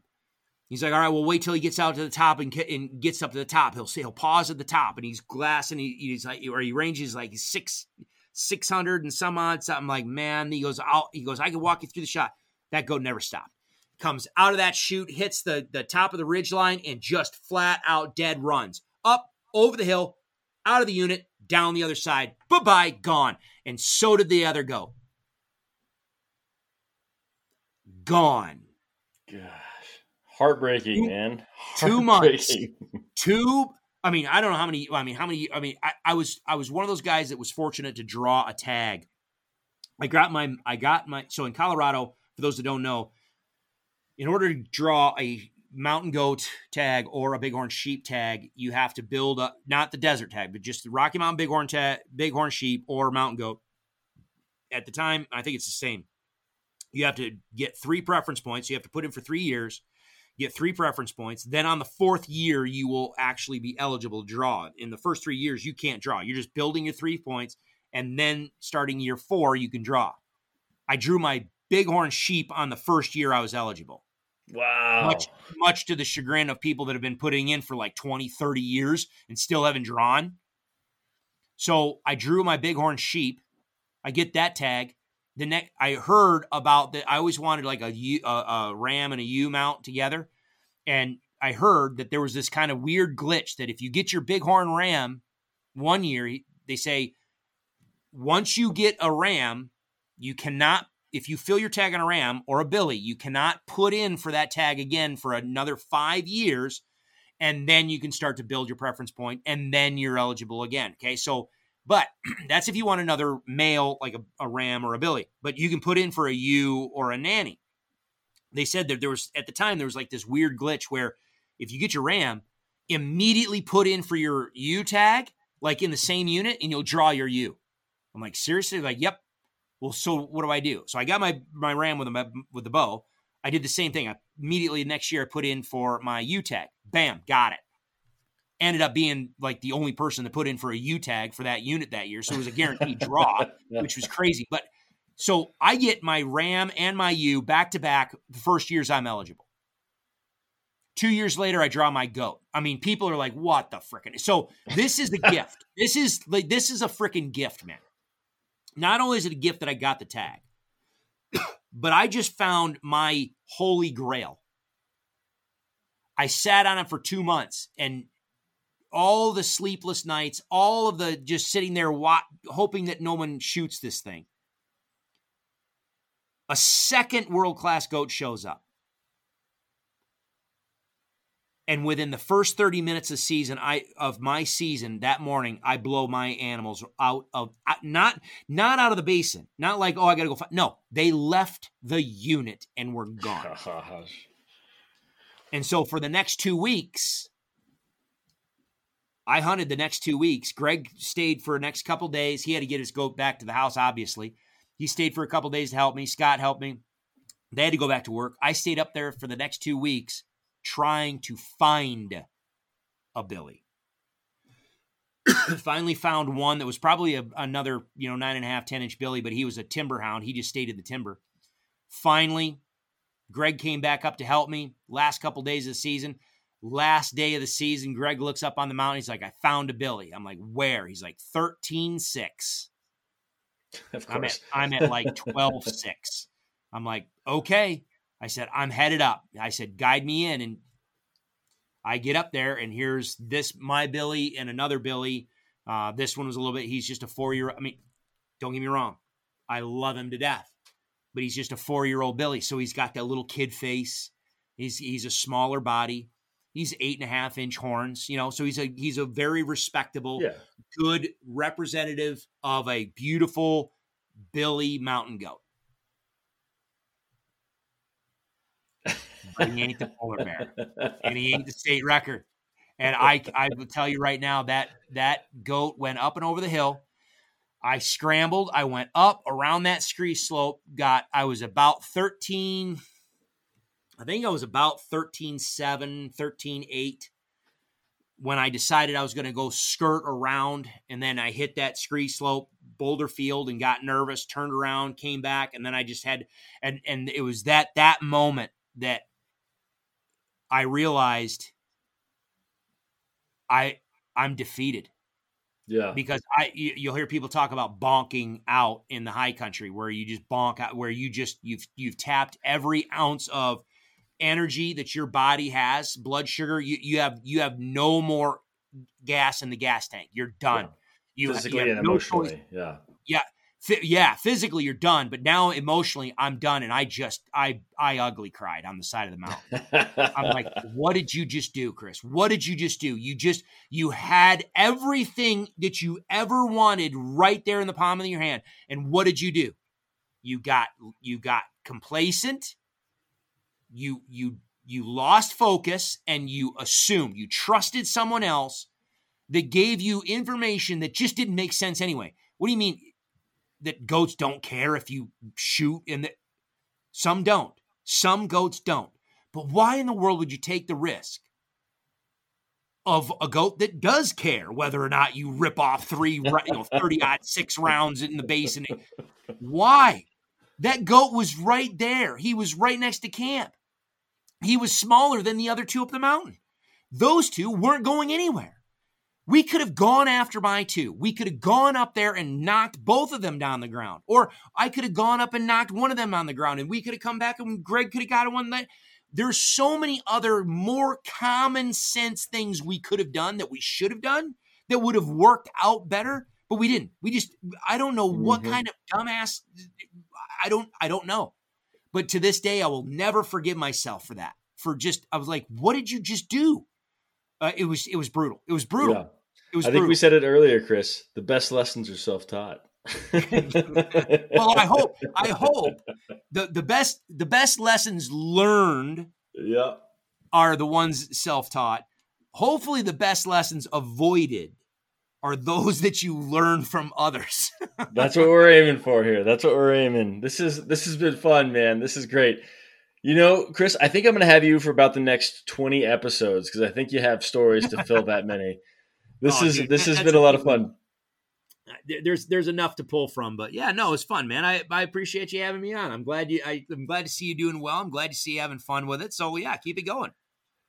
He's like, all right, well, wait till he gets out to the top and, and gets up to the top. He'll say he'll pause at the top, and he's glass, and he, he's like, or he ranges like six, six hundred and some odd something. Like, man, he goes, I'll, he goes, I can walk you through the shot. That goat never stopped comes out of that chute, hits the, the top of the ridge line, and just flat out dead runs up over the hill, out of the unit, down the other side. Bye bye, gone. And so did the other go. Gone. Gosh. Heartbreaking, two, man. Two months. Two. I mean, I don't know how many. I mean, how many? I mean, I, I was I was one of those guys that was fortunate to draw a tag. I got my I got my so in Colorado. For those that don't know, in order to draw a mountain goat tag or a bighorn sheep tag, you have to build up not the desert tag, but just the Rocky Mountain bighorn tag, bighorn sheep or mountain goat. At the time, I think it's the same. You have to get three preference points. You have to put in for three years, get three preference points. Then on the fourth year, you will actually be eligible to draw. In the first three years, you can't draw. You're just building your three points, and then starting year four, you can draw. I drew my bighorn sheep on the first year I was eligible. Wow. Much much to the chagrin of people that have been putting in for like 20, 30 years and still haven't drawn. So I drew my bighorn sheep. I get that tag. The next I heard about that I always wanted like a, U, a, a ram and a ewe mount together. And I heard that there was this kind of weird glitch that if you get your bighorn ram one year, they say once you get a ram, you cannot if you fill your tag on a Ram or a Billy, you cannot put in for that tag again for another five years. And then you can start to build your preference point and then you're eligible again. Okay. So, but that's if you want another male, like a, a Ram or a Billy, but you can put in for a ewe or a nanny. They said that there was, at the time, there was like this weird glitch where if you get your Ram, immediately put in for your ewe tag, like in the same unit, and you'll draw your ewe. I'm like, seriously? Like, yep, well, so what do I do? So I got my my ram with the with the bow. I did the same thing. I immediately next year I put in for my ewe tag. Bam, got it. Ended up being like the only person to put in for a ewe tag for that unit that year. So it was a guaranteed draw, which was crazy. But so I get my Ram and my ewe back to back the first years I'm eligible. Two years later, I draw my goat. I mean, people are like, what the frickin'? So this is the gift. This is like this is a freaking gift, man. Not only is it a gift that I got the tag, but I just found my holy grail. I sat on it for two months and all the sleepless nights, all of the just sitting there wa- hoping that no one shoots this thing. A second world class goat shows up and within the first 30 minutes of season i of my season that morning i blow my animals out of not not out of the basin. Not like oh i gotta go find, no they left the unit and were gone. And so for the next two weeks i hunted the next two weeks. Greg stayed for the next couple days. He had to get his goat back to the house obviously. He stayed for a couple days to help me. Scott helped me. They had to go back to work. I stayed up there for the next two weeks trying to find a Billy. finally found one that was probably a, another, you know, nine and a half, 10 inch Billy, but he was a timber hound. He just stayed in the timber. Finally, Greg came back up to help me last couple days of the season. Last day of the season, Greg looks up on the mountain. He's like, I found a Billy. I'm like, where? He's like, 13 6. Of I'm at, course. I'm at like 12 6. I'm like, okay. I said, I'm headed up. I said, guide me in. And I get up there, and here's this, my Billy, and another Billy. Uh, this one was a little bit, he's just a four year I mean, don't get me wrong. I love him to death, but he's just a four year old Billy. So he's got that little kid face. He's, he's a smaller body. He's eight and a half inch horns, you know, so he's a he's a very respectable, yeah. good representative of a beautiful Billy mountain goat. But he ain't the polar bear, and he ain't the state record. And I, I will tell you right now that that goat went up and over the hill. I scrambled. I went up around that scree slope. Got I was about thirteen. I think I was about 13 7, 13 8 when I decided I was going to go skirt around. And then I hit that scree slope, boulder field, and got nervous, turned around, came back. And then I just had, and, and it was that, that moment that I realized I, I'm defeated Yeah. because I you, you'll hear people talk about bonking out in the high country where you just bonk out where you just you've you've tapped every ounce of energy that your body has blood sugar you you have you have no more gas in the gas tank you're done you, you Physically have and no choice. emotionally. Yeah. Yeah physically you're done but now emotionally I'm done and I just I I ugly cried on the side of the mountain I'm like, what did you just do, Chris? What did you just do? You just you had everything that you ever wanted right there in the palm of your hand. And what did you do? You got you got complacent. You you you lost focus and you assumed you trusted someone else that gave you information that just didn't make sense anyway. What do you mean that goats don't care if you shoot and that some don't. Some goats don't. But why in the world would you take the risk of a goat that does care whether or not you rip off three, you know, 30 aught six rounds in the basin? Why? That goat was right there. He was right next to camp. He was smaller than the other two up the mountain. Those two weren't going anywhere. We could have gone after my two. We could have gone up there and knocked both of them down the ground. Or I could have gone up and knocked one of them on the ground and we could have come back and Greg could have got one that there's so many other more common sense things we could have done that we should have done that would have worked out better, but we didn't. We just I don't know what Mhm. kind of dumbass I don't I don't know. But to this day I will never forgive myself for that. For just I was like, what did you just do? Uh, it was it was brutal. It was brutal. Yeah. It was I think brutal. we said it earlier, Chris. The best lessons are self-taught. well, I hope I hope the the best the best lessons learned yeah. are the ones self-taught. Hopefully the best lessons avoided are those that you learn from others. That's what we're aiming for here. That's what we're aiming. This is this has been fun, man. This is great. You know, Chris, I think I'm going to have you for about the next 20 episodes because I think you have stories to fill that many. This Oh, is dude, this that- has been a lot of fun. There's there's enough to pull from, but yeah, no, it's fun, man. I I appreciate you having me on. I'm glad you I, I'm glad to see you doing well. I'm glad to see you having fun with it. So yeah, keep it going.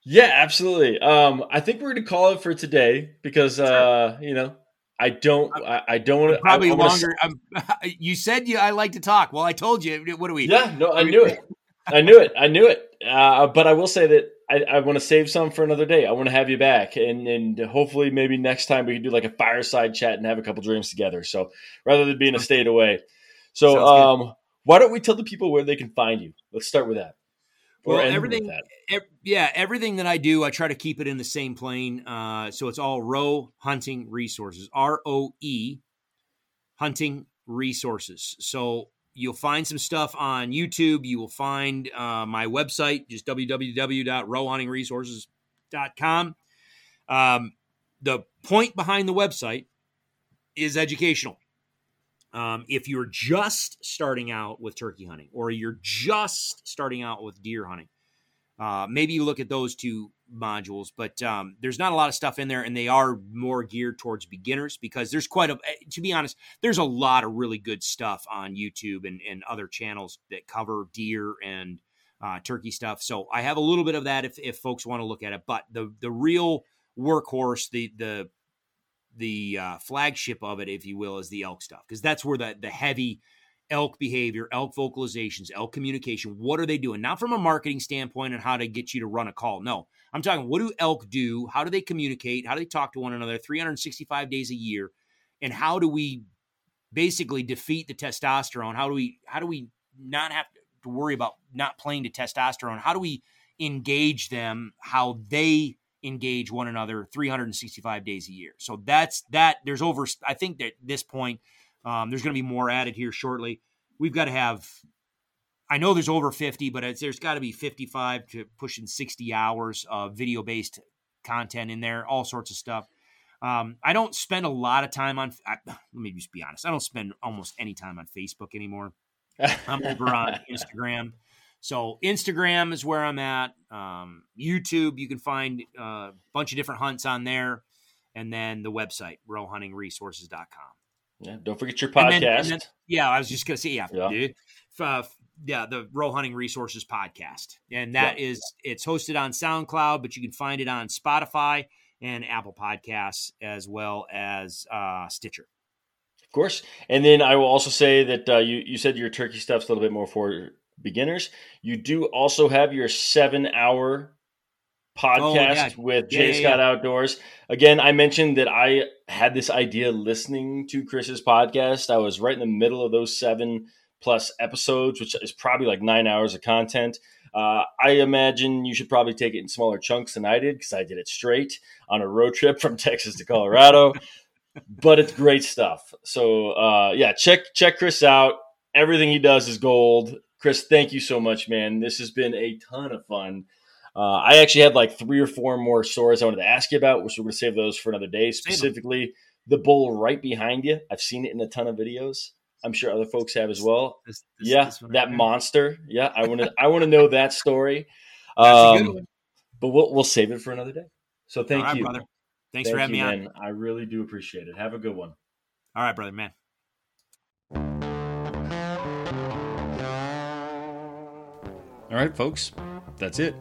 Yeah, absolutely. Um, I think we're going to call it for today because uh, you know I don't I, I don't want to Probably I, wanna- longer. I'm, you said you I like to talk. Well, I told you. What do we? Yeah, no, I knew it. I knew it. I knew it. Uh, but I will say that I, I want to save some for another day. I want to have you back, and and hopefully maybe next time we can do like a fireside chat and have a couple drinks together. So rather than being a state away, so um, why don't we tell the people where they can find you? Let's start with that. Well, everything- that. Ev- yeah, everything that I do, I try to keep it in the same plane. Uh, so it's all Roe Hunting Resources, R O E Hunting Resources. So you'll find some stuff on YouTube. You will find uh, my website, just www.roehuntingresources.com. Um, the point behind the website is educational. Um, if you're just starting out with turkey hunting or you're just starting out with deer hunting, uh, maybe you look at those two modules, but um, there's not a lot of stuff in there, and they are more geared towards beginners because there's quite a. Eh, to be honest, there's a lot of really good stuff on YouTube and, and other channels that cover deer and uh, turkey stuff. So I have a little bit of that if if folks want to look at it, but the the real workhorse, the the the uh, flagship of it, if you will, is the elk stuff because that's where the the heavy elk behavior, elk vocalizations, elk communication. What are they doing? Not from a marketing standpoint and how to get you to run a call. No, I'm talking what do elk do? How do they communicate? How do they talk to one another 365 days a year? And how do we basically defeat the testosterone? How do we how do we not have to worry about not playing to testosterone? How do we engage them how they engage one another 365 days a year? So that's that there's over I think that this point um, there's going to be more added here shortly. We've got to have, I know there's over 50, but there's got to be 55 to pushing 60 hours of video based content in there, all sorts of stuff. Um, I don't spend a lot of time on, I, let me just be honest, I don't spend almost any time on Facebook anymore. I'm over on Instagram. So Instagram is where I'm at. Um, YouTube, you can find uh, a bunch of different hunts on there. And then the website, roehuntingresources.com. Yeah, don't forget your podcast. And then, and then, yeah, I was just gonna say, yeah, yeah. dude. Uh, yeah, the Roe Hunting Resources podcast, and that yeah. is it's hosted on SoundCloud, but you can find it on Spotify and Apple Podcasts as well as uh, Stitcher. Of course, and then I will also say that uh, you you said your turkey stuff's a little bit more for beginners. You do also have your seven hour podcast oh, yeah. with Jay yeah, Scott Outdoors. Again, I mentioned that I had this idea listening to Chris's podcast. I was right in the middle of those seven plus episodes, which is probably like nine hours of content. Uh, I imagine you should probably take it in smaller chunks than I did because I did it straight on a road trip from Texas to Colorado. but it's great stuff. So uh, yeah, check check Chris out. Everything he does is gold. Chris, thank you so much, man. This has been a ton of fun. Uh, I actually had like three or four more stories I wanted to ask you about, which we're going to save those for another day. Specifically, the bull right behind you. I've seen it in a ton of videos. I'm sure other folks have as well. This, this, yeah, this that monster. Yeah, I want to. I want to know that story. Um, but we'll we'll save it for another day. So thank right, you, brother. Thanks thank for having you, me man. on. I really do appreciate it. Have a good one. All right, brother, man. All right, folks. That's it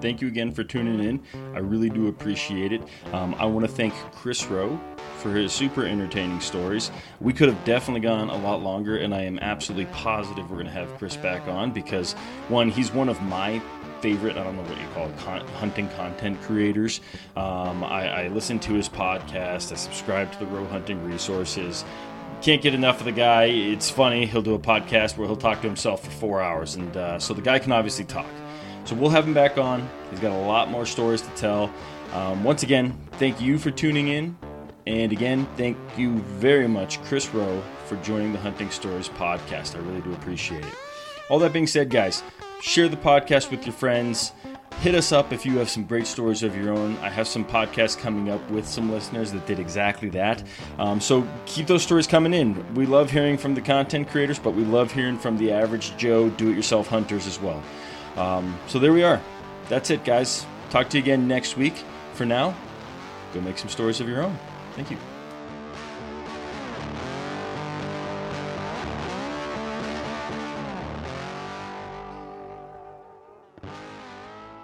thank you again for tuning in. I really do appreciate it. Um, I want to thank Chris Roe for his super entertaining stories. We could have definitely gone a lot longer, and I am absolutely positive we're going to have Chris back on because, one, he's one of my favorite, I don't know what you call it, con- hunting content creators. Um, I, I listen to his podcast, I subscribe to the Roe Hunting Resources can't get enough of the guy. It's funny. He'll do a podcast where he'll talk to himself for four hours, and uh, so the guy can obviously talk. So we'll have him back on. He's got a lot more stories to tell. Um, once again, thank you for tuning in. And again, thank you very much, Chris Roe, for joining the Hunting Stories podcast. I really do appreciate it. All that being said, guys, share the podcast with your friends. Hit us up if you have some great stories of your own. I have some podcasts coming up with some listeners that did exactly that. Um, so keep those stories coming in. We love hearing from the content creators, but we love hearing from the average Joe do it yourself hunters as well. Um, so there we are. That's it, guys. Talk to you again next week. For now, go make some stories of your own. Thank you.